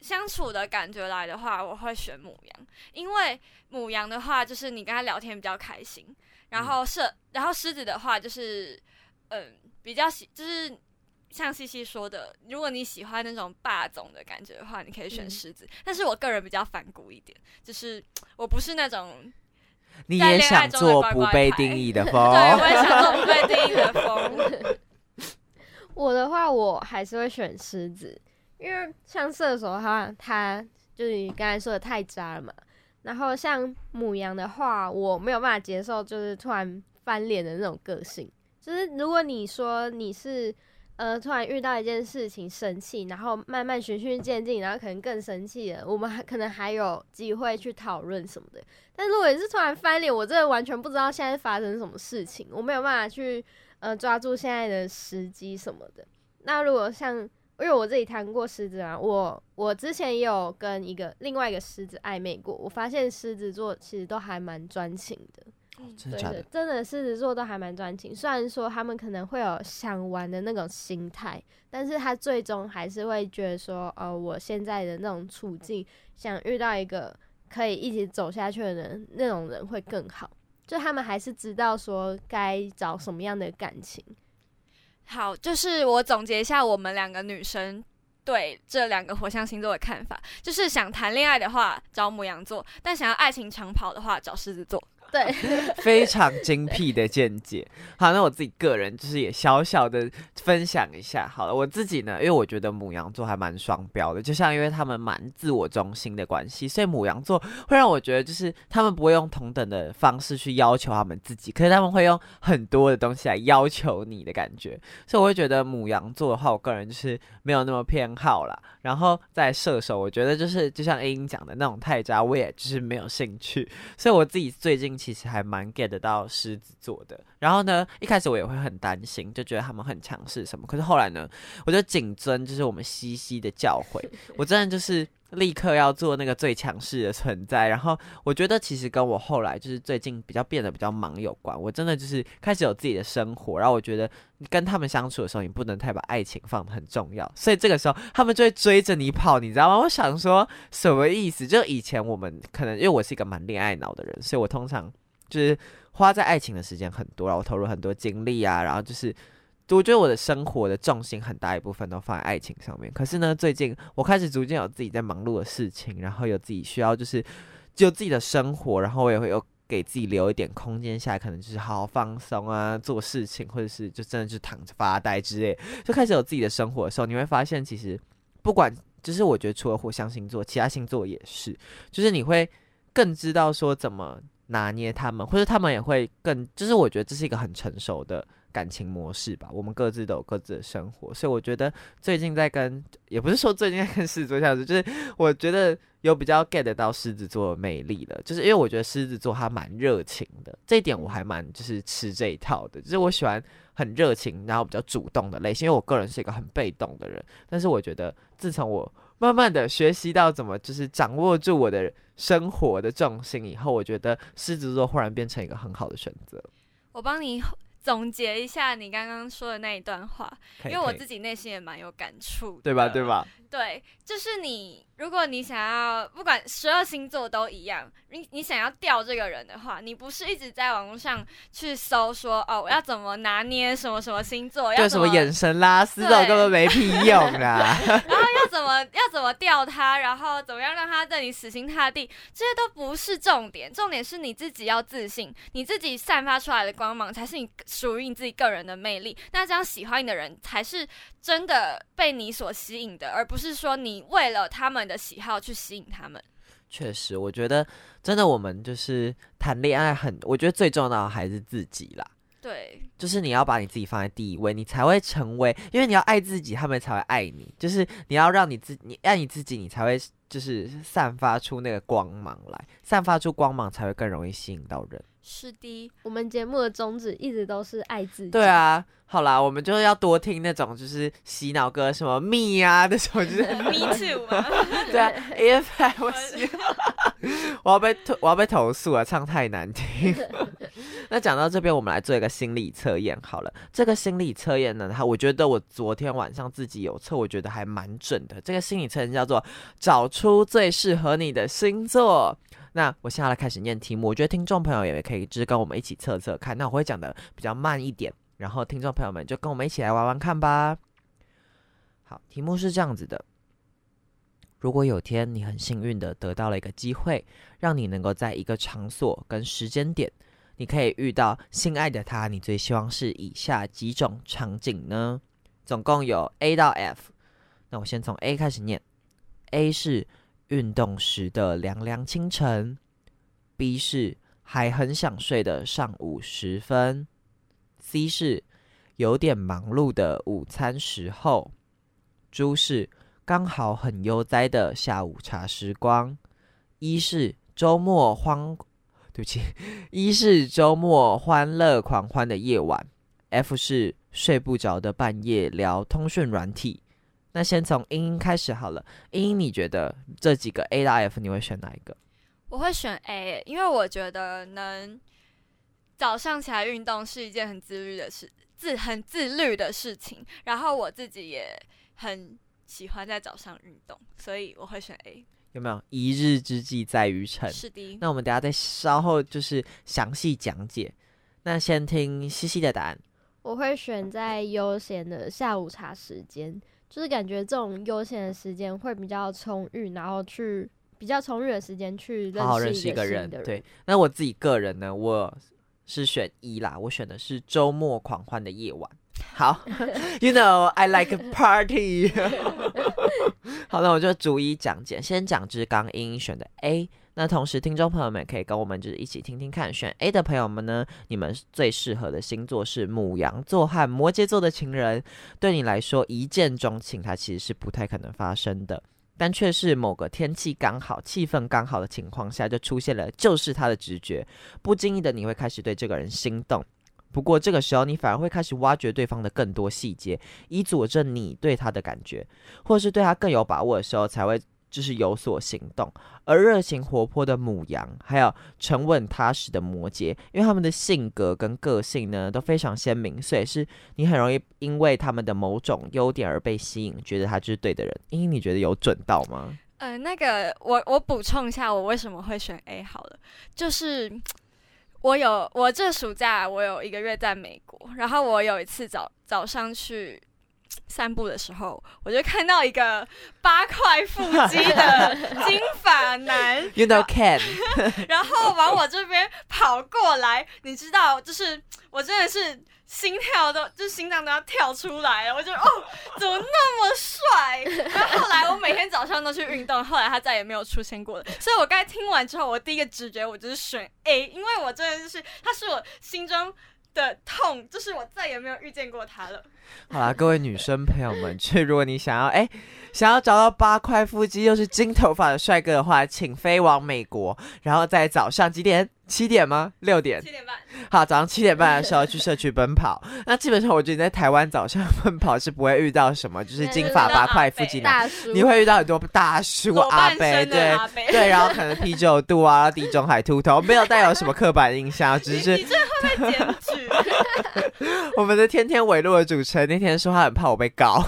相处的感觉来的话，我会选母羊，因为母羊的话就是你跟他聊天比较开心，然后射，然后狮子的话就是嗯比较喜就是。像西西说的，如果你喜欢那种霸总的感觉的话，你可以选嗯狮子。但是我个人比较反骨一点，就是我不是那种你也想做不被定义的 *laughs* 风，对，我也想做不被定义的风。*laughs* 我的话，我还是会选狮子，因为像射手的话，他就是你刚才说的太渣了嘛。然后像母羊的话，我没有办法接受，就是突然翻脸的那种个性。就是如果你说你是呃突然遇到一件事情生气，然后慢慢循序渐进，然后可能更生气了，我们还可能还有机会去讨论什么的。但如果你是突然翻脸，我真的完全不知道现在发生什么事情，我没有办法去呃抓住现在的时机什么的。那如果像因为我自己谈过狮子啊，我我之前也有跟一个另外一个狮子暧昧过，我发现狮子座其实都还蛮专情的。真的假的？，对的真的狮子座都还蛮专情。虽然说他们可能会有想玩的那种心态，但是他最终还是会觉得说，呃，我现在的那种处境，想遇到一个可以一起走下去的人，那种人会更好。就他们还是知道说该找什么样的感情。好，就是我总结一下我们两个女生对这两个火象星座的看法，就是想谈恋爱的话找母羊座，但想要爱情长跑的话找狮子座。对，*laughs* 非常精辟的见解。好，那我自己个人就是也小小的分享一下。好了，我自己呢，因为我觉得母羊座还蛮双标的，就像因为他们蛮自我中心的关系，所以母羊座会让我觉得就是他们不会用同等的方式去要求他们自己，可是他们会用很多的东西来要求你的感觉。所以我会觉得母羊座的话，我个人就是没有那么偏好啦。然后在射手，我觉得就是就像 A 英讲的那种太渣，我也就是没有兴趣。所以我自己最近其实还蛮 get 到狮子座的。然后呢，一开始我也会很担心，就觉得他们很强势什么。可是后来呢，我就谨遵就是我们西西的教诲，我真的就是立刻要做那个最强势的存在。然后我觉得其实跟我后来就是最近比较变得比较忙有关。我真的就是开始有自己的生活，然后我觉得跟他们相处的时候，你不能太把爱情放得很重要。所以这个时候他们就会追着你跑，你知道吗？我想说什么意思？就以前我们可能因为我是一个蛮恋爱脑的人，所以我通常就是花在爱情的时间很多，然后投入很多精力啊，然后就是我觉得我的生活的重心很大一部分都放在爱情上面。可是呢，最近我开始逐渐有自己在忙碌的事情，然后有自己需要就是就自己的生活，然后我也会有给自己留一点空间下来，可能就是好好放松啊，做事情，或者是就真的就躺着发呆之类，就开始有自己的生活的时候，你会发现其实不管就是我觉得除了火象星座，其他星座也是，就是你会更知道说怎么。拿捏他们，或者他们也会更，就是我觉得这是一个很成熟的感情模式吧。我们各自都有各自的生活，所以我觉得最近在跟，也不是说最近在跟狮子座相处，就是我觉得有比较 get 到狮子座的魅力了。就是因为我觉得狮子座他蛮热情的，这一点我还蛮就是吃这一套的。就是我喜欢很热情，然后比较主动的类型。因为我个人是一个很被动的人，但是我觉得自从我慢慢的学习到怎么就是掌握住我的生活的重心以后，我觉得狮子座忽然变成一个很好的选择。我帮你总结一下你刚刚说的那一段话，因为我自己内心也蛮有感触，对吧？对？吧？对，就是你，如果你想要，不管十二星座都一样，你你想要钓这个人的话，你不是一直在网络上去搜说，哦，我要怎么拿捏什么什么星座，要什么眼神拉丝这种根本没屁用啦。*laughs* 然后要怎么要怎么钓他，然后怎么样让他对你死心塌地，这些都不是重点，重点是你自己要自信，你自己散发出来的光芒才是你属于你自己个人的魅力。那这样喜欢你的人才是真的被你所吸引的，而不是说你为了他们的喜好去吸引他们。确实，我觉得真的我们就是谈恋爱很，我觉得最重要的还是自己啦。对，就是你要把你自己放在第一位，你才会成为，因为你要爱自己，他们才会爱你。就是你要让你自你爱你自己，你才会就是散发出那个光芒来，散发出光芒才会更容易吸引到人。是的，我们节目的宗旨一直都是爱自己。对，啊，好啦，我们就是要多听那种就是洗脑歌，什么 me 啊那种，就是 *laughs* Me too 嘛，*laughs* 对啊，*laughs* if I was you，我要被投我要被投诉啊，唱太难听。那讲到这边，我们来做一个心理测验好了。这个心理测验呢，它我觉得我昨天晚上自己有测，我觉得还蛮准的。这个心理测验叫做找出最适合你的星座。那我现在来开始念题目，我觉得听众朋友也可以就是跟我们一起测测看。那我会讲的比较慢一点，然后听众朋友们就跟我们一起来玩玩看吧。好，题目是这样子的。如果有天你很幸运的得到了一个机会，让你能够在一个场所跟时间点，你可以遇到心爱的他，你最希望是以下几种场景呢？总共有 A 到 F。那我先从 A 开始念。A 是运动时的凉凉清晨，B 是还很想睡的上午时分，C 是有点忙碌的午餐时候，猪是刚好很悠哉的下午茶时光，，E 是周末欢，对不起，，E 是周末欢乐狂欢的夜晚，F 是睡不着的半夜聊通讯软体。那先从英英开始好了，英英，你觉得这几个 A 到 F 你会选哪一个？我会选 A，因为我觉得能早上起来运动是一件很自律的事，自很自律的事情。然后我自己也很喜欢在早上运动，所以我会选 A。有没有一日之计在于晨？是的，那我们等下再稍后就是详细讲解。那先听西西的答案。我会选在悠闲的下午茶时间，就是感觉这种悠闲的时间会比较充裕，然后去比较充裕的时间去认认识一个人。对，那我自己个人呢，我是选一啦，我选的是周末狂欢的夜晚。好，*laughs* You know I like a party。*laughs* 好，那我就逐一讲解，先讲就是刚英英选的 A。那同时，听众朋友们可以跟我们就是一起听听看，选 A 的朋友们呢，你们最适合的星座是母羊座和摩羯座的情人。对你来说，一见钟情它其实是不太可能发生的。但却是某个天气刚好、气氛刚好的情况下，就出现了就是他的直觉，不经意的你会开始对这个人心动。不过这个时候，你反而会开始挖掘对方的更多细节，以佐证你对他的感觉，或是对他更有把握的时候，才会就是有所行动。而热情活泼的母羊，还有沉稳踏实的摩羯，因为他们的性格跟个性呢都非常鲜明，所以是你很容易因为他们的某种优点而被吸引，觉得他就是对的人。因为你觉得有准到吗？呃，那个我我补充一下，我为什么会选 A 好了，就是我有我这暑假我有一个月在美国，然后我有一次早早上去散步的时候，我就看到一个八块腹肌的 *laughs* 金发男，You know can，*laughs* 然后往我这边跑过来，你知道，就是我真的是心跳都，就是心脏都要跳出来了。我就哦，怎么那么帅？然后后来我每天早上都去运动，后来他再也没有出现过了。所以我刚才听完之后，我第一个直觉我就是选 A，因为我真的就是他是我心中的痛，就是我再也没有遇见过他了。*laughs* 好啦，各位女生朋友们，就是如果你想要哎、想要找到八块腹肌又是金头发的帅哥的话，请飞往美国，然后在早上几点？七点吗？六点？七点半，好，早上七点半的时候去社区奔跑。*laughs* 那基本上我觉得你在台湾早上奔跑是不会遇到什么，就是金发八块腹肌男，大叔，你会遇到很多大叔阿伯，对。对，然后可能啤酒肚啊、地中海秃头，没有带有什么刻板印象，只是你这会被检举。*laughs* 我们的天天尾路的主持人那天说他很怕我被告，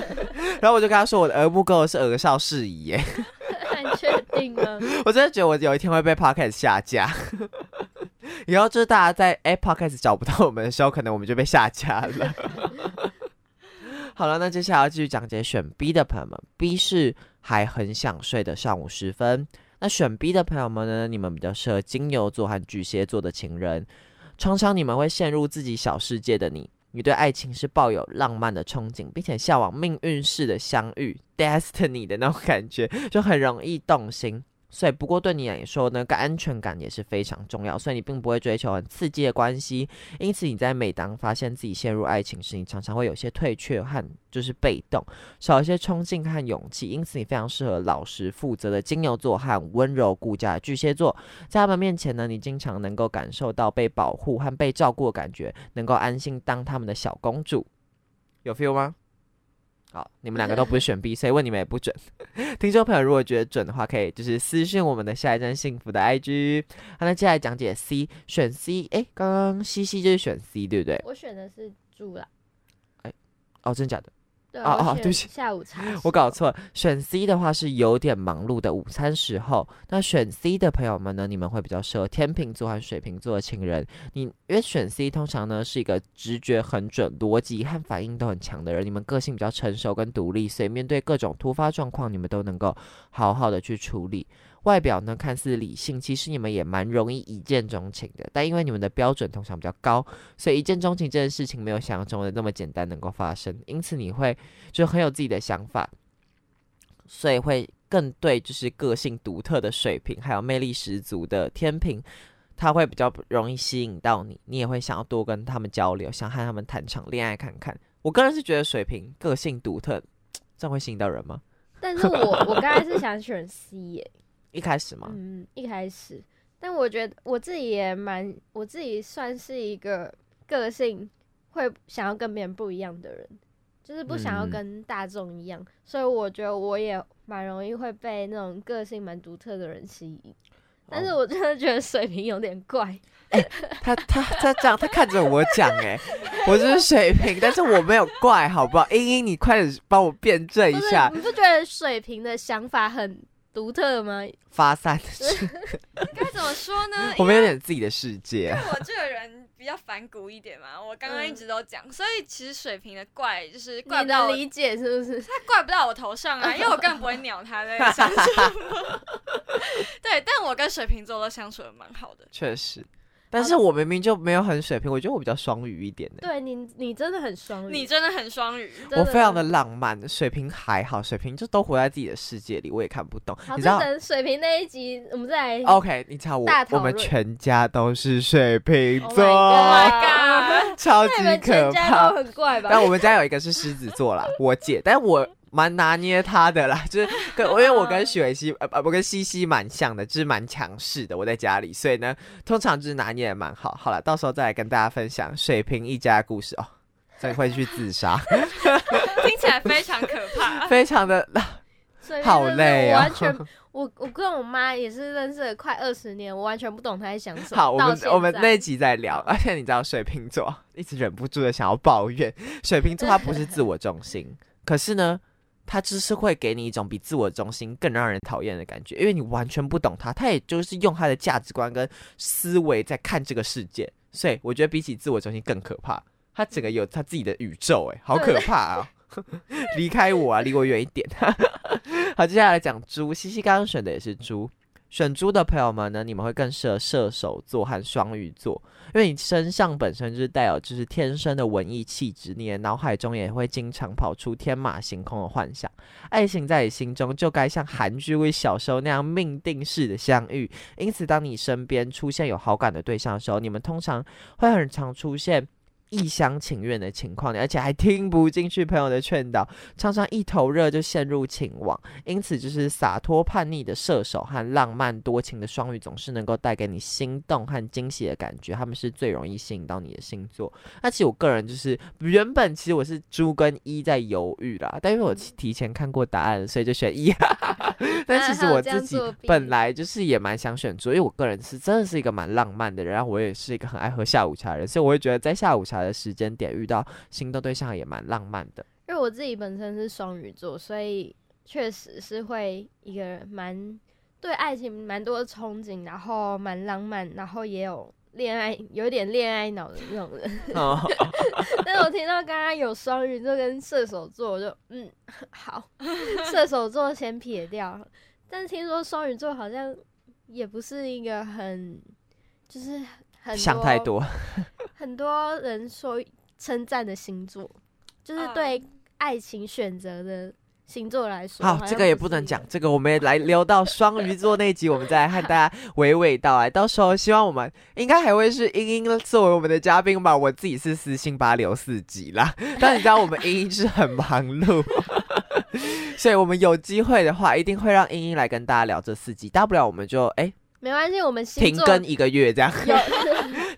*laughs* 然后我就跟他说我的额不够是额少事宜耶，*laughs* 我真的觉得我有一天会被 Podcast 下架。*laughs* 以后就是大家在哎 Podcast 找不到我们的时候，可能我们就被下架了。*laughs* 好了，那接下来要继续讲解选 B 的朋友们，B 是还很想睡的上午时分。那选 B 的朋友们呢，你们比较适合金牛座和巨蟹座的情人，常常你们会陷入自己小世界的你。你对爱情是抱有浪漫的憧憬，并且向往命运式的相遇 *laughs* （destiny） 的那种感觉，就很容易动心。所以，不过对你来说呢，个安全感也是非常重要。所以你并不会追求很刺激的关系，因此你在每当发现自己陷入爱情时，你常常会有些退却和就是被动，少一些冲劲和勇气。因此，你非常适合老实负责的金牛座和温柔顾家的巨蟹座。在他们面前呢，你经常能够感受到被保护和被照顾的感觉，能够安心当他们的小公主。有 feel 吗？好，你们两个都不是选 B，所以问你们也不准。*laughs* 听众朋友如果觉得准的话，可以就是私信我们的下一站幸福的 IG。好，那接下来讲解 C，选 C，诶，刚刚西西就是选 C 对不对？我选的是猪啦，哦，真的假的？对，哦哦对不起下午茶我搞错了，选 C 的话是有点忙碌的午餐时候。那选 C 的朋友们呢，你们会比较适合天秤座和水瓶座的情人。你因为选 C 通常呢是一个直觉很准、逻辑和反应都很强的人，你们个性比较成熟跟独立，所以面对各种突发状况，你们都能够好好的去处理。外表呢看似理性，其实你们也蛮容易一见钟情的。但因为你们的标准通常比较高，所以一见钟情这件事情没有想象中的那么简单能够发生。因此你会就很有自己的想法，所以会更对就是个性独特的水平，还有魅力十足的天平，他会比较容易吸引到你，你也会想要多跟他们交流，想和他们谈场恋爱看看。我个人是觉得水平个性独特，*tsk* 这样会吸引到人吗？但是我我刚才是想选 C 耶，一开始吗？嗯，一开始，但我觉得我自己也蛮，我自己算是一个个性会想要跟别人不一样的人，就是不想要嗯跟大众一样，所以我觉得我也蛮容易会被那种个性蛮独特的人吸引。但是哦我真的觉得水瓶有点怪，他他他这样，他看着我讲，哎，我就是水瓶，但是我没有怪，好不好？英英，你快点帮我辩证一下，你不觉得水瓶的想法很独特吗？发散的。*laughs* 该怎么说呢？*laughs* 我们有点自己的世界因为。我这个人比较反骨一点嘛，我刚刚嗯一直都讲，所以其实水瓶的怪就是怪不到理解是不是？他怪不到我头上啊，*laughs* 因为我根本不会鸟他在想什么。对，但我跟水瓶座都相处的蛮好的。确实。但是我明明就没有很水平，我觉得我比较双鱼一点的。对你，你真的很双鱼，你真的很双鱼，真我非常的浪漫，水平还好，水平就都活在自己的世界里，我也看不懂。好，你知道就等水瓶那一集，我们再来。？OK，你知道我大讨我们全家都是水瓶 Oh 座 my Oh my god！超级那你们可全家怕都。很怪吧？但我们家有一个是狮子座啦，我姐，但我蛮拿捏他的啦，*laughs* 就是 *laughs* 跟因为我跟许维熙呃呃，我跟西西蛮像的，就是蛮强势的。我在家里，所以呢，通常就是拿捏的蛮好。好了，到时候再来跟大家分享水瓶一家的故事哦。所以会去自杀，*laughs* 听起来非常可怕。非常的好累啊我完全，我我跟我妈也是认识了快二十年，我完全不懂她在想什么。好。我们我们那一集再聊。而且你知道，水瓶座一直忍不住的想要抱怨，水瓶座他不是自我中心，可是呢。他只是会给你一种比自我中心更让人讨厌的感觉，因为你完全不懂他，他也就是用他的价值观跟思维在看这个世界，所以我觉得比起自我中心更可怕。他整个有他自己的宇宙，哎，好可怕啊！*laughs* 离开我啊，离我远一点。*laughs* 好，接下来讲猪，西西刚刚选的也是猪。选猪的朋友们呢，你们会更适合射手座和双鱼座，因为你身上本身就是带有就是天生的文艺气质，你的脑海中也会经常跑出天马行空的幻想。爱情在你心中就该像韩剧为小时候那样命定式的相遇，因此当你身边出现有好感的对象的时候，你们通常会很常出现。一厢情愿的情况，而且还听不进去朋友的劝导，常常一头热就陷入情网。因此，就是洒脱叛逆的射手和浪漫多情的双鱼，总是能够带给你心动和惊喜的感觉。他们是最容易吸引到你的星座。那其实我个人就是原本其实我是猪跟一在犹豫啦，但因为我提前看过答案，所以就选一。*laughs* 但其实我自己本来就是也蛮想选猪，因为我个人是真的是一个蛮浪漫的人，然后我也是一个很爱喝下午茶的人，所以我会觉得在下午茶的时间点遇到心动对象也蛮浪漫的。因为我自己本身是双鱼座，所以确实是会一个人蛮对爱情蛮多憧憬，然后蛮浪漫，然后也有恋爱，有点恋爱脑的那种人。*laughs* 哦 *laughs* 但是我听到刚刚有双鱼座跟射手座，我就嗯 *laughs* 好，射手座先撇掉。但是听说双鱼座好像也不是一个很，就是很想太多，很多人说称赞的星座，就是嗯对爱情选择的星座来说，好，像这个也不能讲，这个我们也来留到双鱼座那集，我们再来和大家娓娓道来。到时候希望我们应该还会是英英作为我们的嘉宾吧，我自己是私信把它留四集啦。*laughs* 但你知道我们英英是很忙碌，*laughs* 所以我们有机会的话，一定会让英英来跟大家聊这四集。大不了我们就哎、没关系，我们停更一个月这样。*laughs*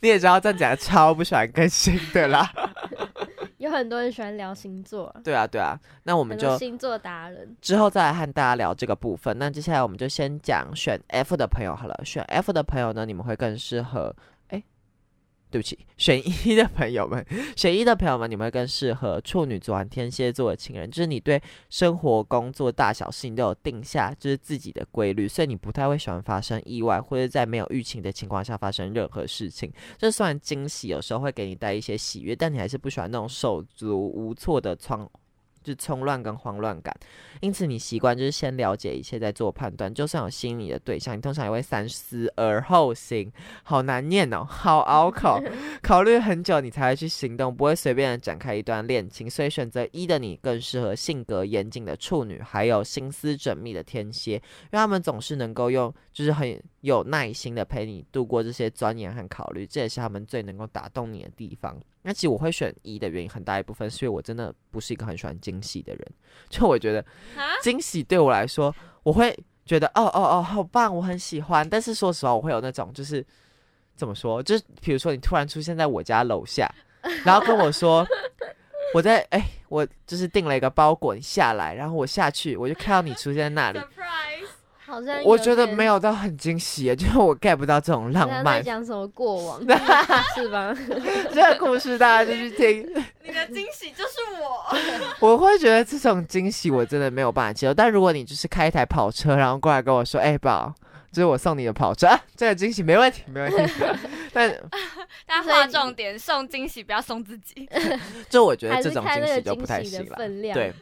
有你也知道，站起来超不喜欢更新的啦。*laughs* 有很多人喜欢聊星座，对啊，对啊，那我们就星座达人。之后再来和大家聊这个部分。那接下来我们就先讲选 F 的朋友好了。选 F 的朋友呢，你们会更适合。对不起，*laughs* 选一的朋友们，*laughs* 选一的朋友们，你们更适合处女座和天蝎座的情人，就是你对生活、工作大小事情都有定下就是自己的规律，所以你不太会喜欢发生意外，或者在没有预期的情况下发生任何事情。这算惊喜有时候会给你带一些喜悦，但你还是不喜欢那种手足无措的慌。就冲乱跟慌乱感，因此你习惯就是先了解一切再做判断。就算有吸引你的对象，你通常也会三思而后行。好难念哦，好拗口，*laughs* 考虑很久你才会去行动，不会随便的展开一段恋情。所以选择一的你更适合性格严谨的处女，还有心思缜密的天蝎，因为他们总是能够用就是很有耐心的陪你度过这些钻研和考虑，这也是他们最能够打动你的地方。那其实我会选一的原因很大一部分是因为我真的不是一个很喜欢惊喜的人，*laughs* 就我觉得啊，惊喜对我来说，我会觉得哦哦哦好棒，我很喜欢。但是说实话，我会有那种就是怎么说，就是比如说你突然出现在我家楼下，然后跟我说我在哎、我就是订了一个包裹，你下来，然后我下去，我就看到你出现在那里。*laughs* surprise，好像我觉得没有有到很惊喜耶，*laughs* 就是我 get 不到这种浪漫。讲什么过往，*laughs* 是吧？这个故事大家就去听。*laughs* 你的惊喜就是我。我会觉得这种惊喜我真的没有办法接受。但如果你就是开一台跑车，然后过来跟我说：“哎、宝，这是我送你的跑车，啊、这个惊喜没问题，没问题。”但大家划重点，送惊喜不要送自己。就我觉得这种惊喜就不太行了。分量。对，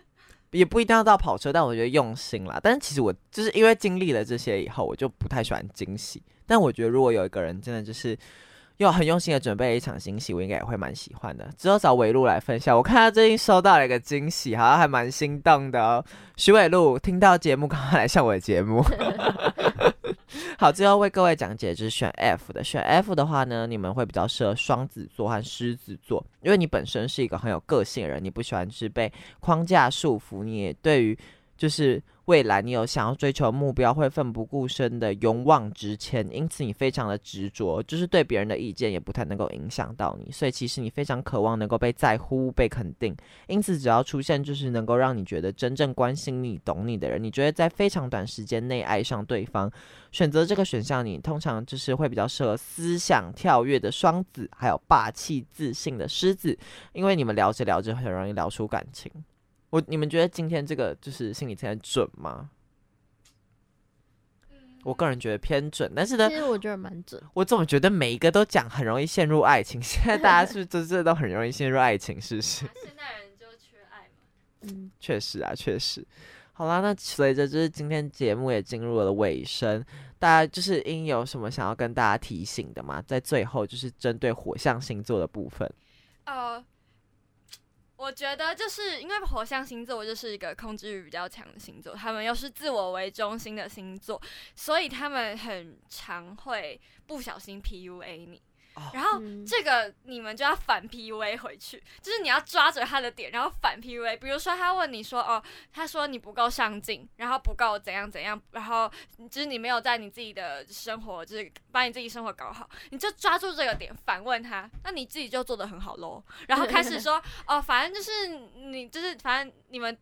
也不一定要到跑车，但我觉得用心啦。但是其实我就是因为经历了这些以后，我就不太喜欢惊喜。但我觉得如果有一个人真的就是又很用心的准备了一场惊喜，我应该也会蛮喜欢的。之后找韦路来分享，我看他最近收到了一个惊喜，好像还蛮心动的哦。徐伟路听到节目，赶快来上我的节目。*laughs* *laughs* 好，最后为各位讲解就是选 F 的，选 F 的话呢，你们会比较适合双子座和狮子座，因为你本身是一个很有个性的人，你不喜欢是被框架束缚，你也对于就是未来你有想要追求目标，会奋不顾身的勇往直前，因此你非常的执着，就是对别人的意见也不太能够影响到你，所以其实你非常渴望能够被在乎、被肯定，因此只要出现就是能够让你觉得真正关心你、懂你的人，你觉得在非常短时间内爱上对方，选择这个选项，你通常就是会比较适合思想跳跃的双子，还有霸气自信的狮子，因为你们聊着聊着很容易聊出感情。我你们觉得今天这个就是心理测验准吗？我个人觉得偏准，但是呢其，实我觉得蛮准。我怎么觉得每一个都讲很容易陷入爱情？现在大家是不是 *laughs* 真的都很容易陷入爱情？是不是？现代人就缺爱嘛。嗯，确实啊，确实。好啦，那随着就是今天节目也进入了尾声，大家就是应有什么想要跟大家提醒的吗？在最后就是针对火象星座的部分，呃，我觉得就是因为火象星座就是一个控制欲比较强的星座，他们又是自我为中心的星座，所以他们很常会不小心 PUA 你。然后嗯这个你们就要反 PUA 回去，就是你要抓着他的点，然后反 PUA。比如说他问你说，哦，他说你不够上进，然后不够怎样怎样，然后就是你没有在你自己的生活，就是把你自己生活搞好，你就抓住这个点反问他，那你自己就做的很好喽。*laughs* 然后开始说，哦，反正就是你就是反正你们。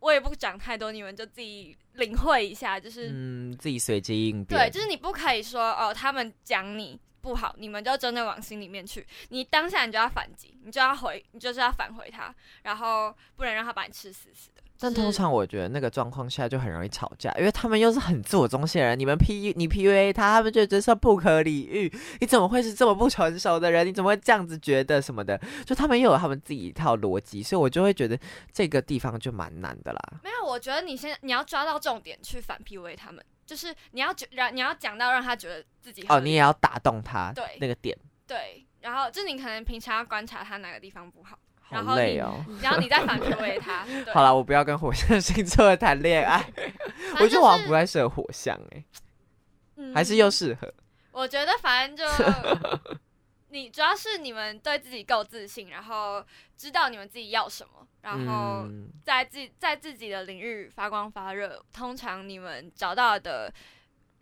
我也不讲太多，你们就自己领会一下，就是嗯，自己随机应变。对，就是你不可以说哦，他们讲你不好，你们就真的往心里面去。你当下你就要反击，你就要回，你就是要反回他，然后不能让他把你吃死死的。但就是通常我觉得那个状况下就很容易吵架，因为他们又是很自我中心的人。你们 P 你 PUA 他，他们就觉得说不可理喻，你怎么会是这么不成熟的人？你怎么会这样子觉得什么的？就他们又有他们自己一套逻辑，所以我就会觉得这个地方就蛮难的啦。没有，我觉得你先你要抓到重点去反 PUA 他们，就是你要觉然你要讲到让他觉得自己合哦，你也要打动他，对那个点，对，然后就是你可能平常要观察他哪个地方不好，好然后你累哦。然后你再反 PUA 他。*laughs* 对好了，我不要跟火象星座的谈恋爱，*laughs* 我觉得我好像不太适合火象哎、嗯还是又适合。我觉得反正就 *laughs* 你主要是你们对自己够自信，然后知道你们自己要什么，然后嗯，在自己在自己的领域发光发热。通常你们找到的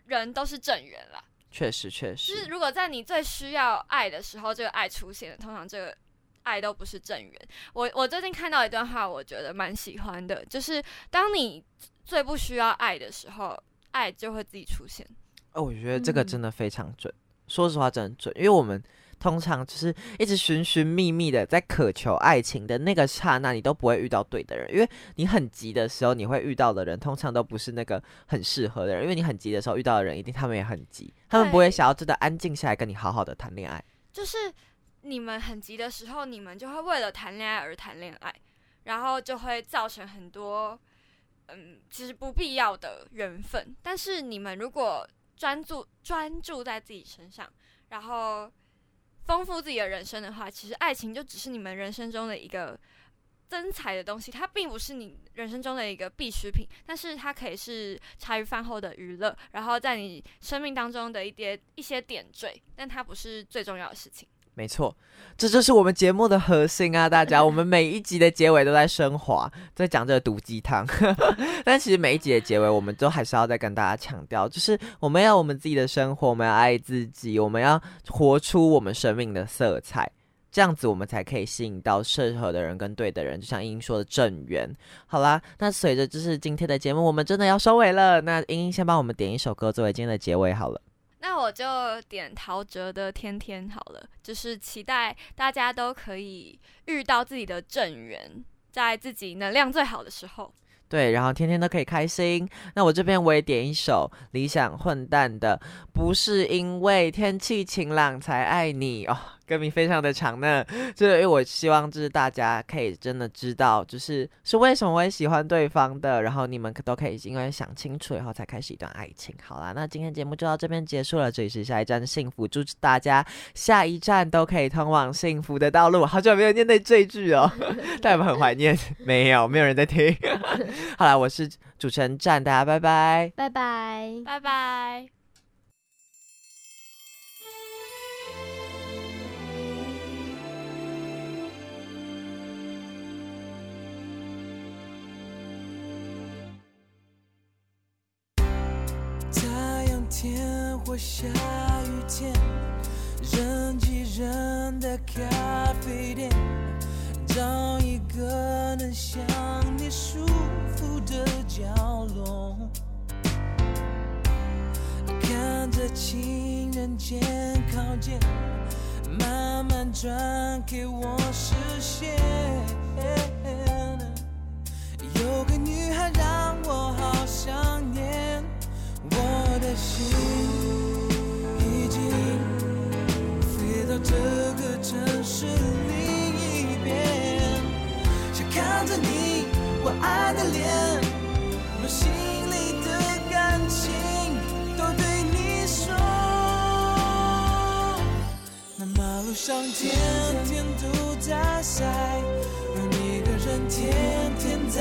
人都是正缘啦。确实确就是，如果在你最需要爱的时候，这个爱出现了，通常这个爱都不是正缘。我我最近看到一段话，我觉得蛮喜欢的，就是当你最不需要爱的时候，爱就会自己出现。哦，我觉得这个嗯真的非常准。说实话，真的准，因为我们通常就是一直寻寻觅觅的在渴求爱情的那个刹那，你都不会遇到对的人，因为你很急的时候，你会遇到的人通常都不是那个很适合的人，因为你很急的时候遇到的人，一定他们也很急，他们不会想要真的安静下来跟你好好的谈恋爱。就是你们很急的时候，你们就会为了谈恋爱而谈恋爱，然后就会造成很多嗯，其实不必要的缘分。但是你们如果专注专注在自己身上，然后丰富自己的人生的话，其实爱情就只是你们人生中的一个。增彩的东西，它并不是你人生中的一个必需品，但是它可以是茶余饭后的娱乐，然后在你生命当中的一点一些点缀，但它不是最重要的事情。没错，这就是我们节目的核心啊！大家，我们每一集的结尾都在升华，在讲这个毒鸡汤。*laughs* 但其实每一集的结尾，我们都还是要再跟大家强调，就是我们要我们自己的生活，我们要爱自己，我们要活出我们生命的色彩。这样子，我们才可以吸引到适合的人跟对的人，就像茵茵说的正缘。好啦，那随着就是今天的节目，我们真的要收尾了。那茵茵先帮我们点一首歌作为今天的结尾好了。那我就点陶喆的《天天》好了，就是期待大家都可以遇到自己的正缘，在自己能量最好的时候。对，然后天天都可以开心。那我这边我也点一首理想混蛋的，不是因为天气晴朗才爱你哦。歌名非常的长呢，就是因为我希望就是大家可以真的知道，就是是为什么会喜欢对方的，然后你们可都可以因为想清楚以后才开始一段爱情。好啦，那今天节目就到这边结束了，这里是下一站的幸福，祝大家下一站都可以通往幸福的道路。好久没有念那这句哦，大家有很怀念？没有，没有人在听。*laughs* 好啦，我是主持人站，大家拜拜，拜拜，拜拜。天或下雨天，人挤人的咖啡店，找一个能想你舒服的角落，看着情人肩靠肩，慢慢转给我视线。有个女孩让我好想念。我的心已经飞到这个城市另一边，想看着你我爱的脸，把心里的感情都对你说。那马路上天天都在塞，而你的人天天在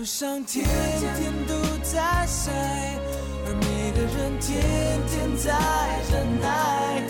路上天天都在晒，而。每个人天天在忍耐，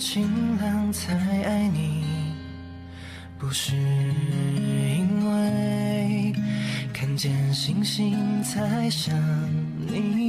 晴朗才爱你，不是因为看见星星才想你，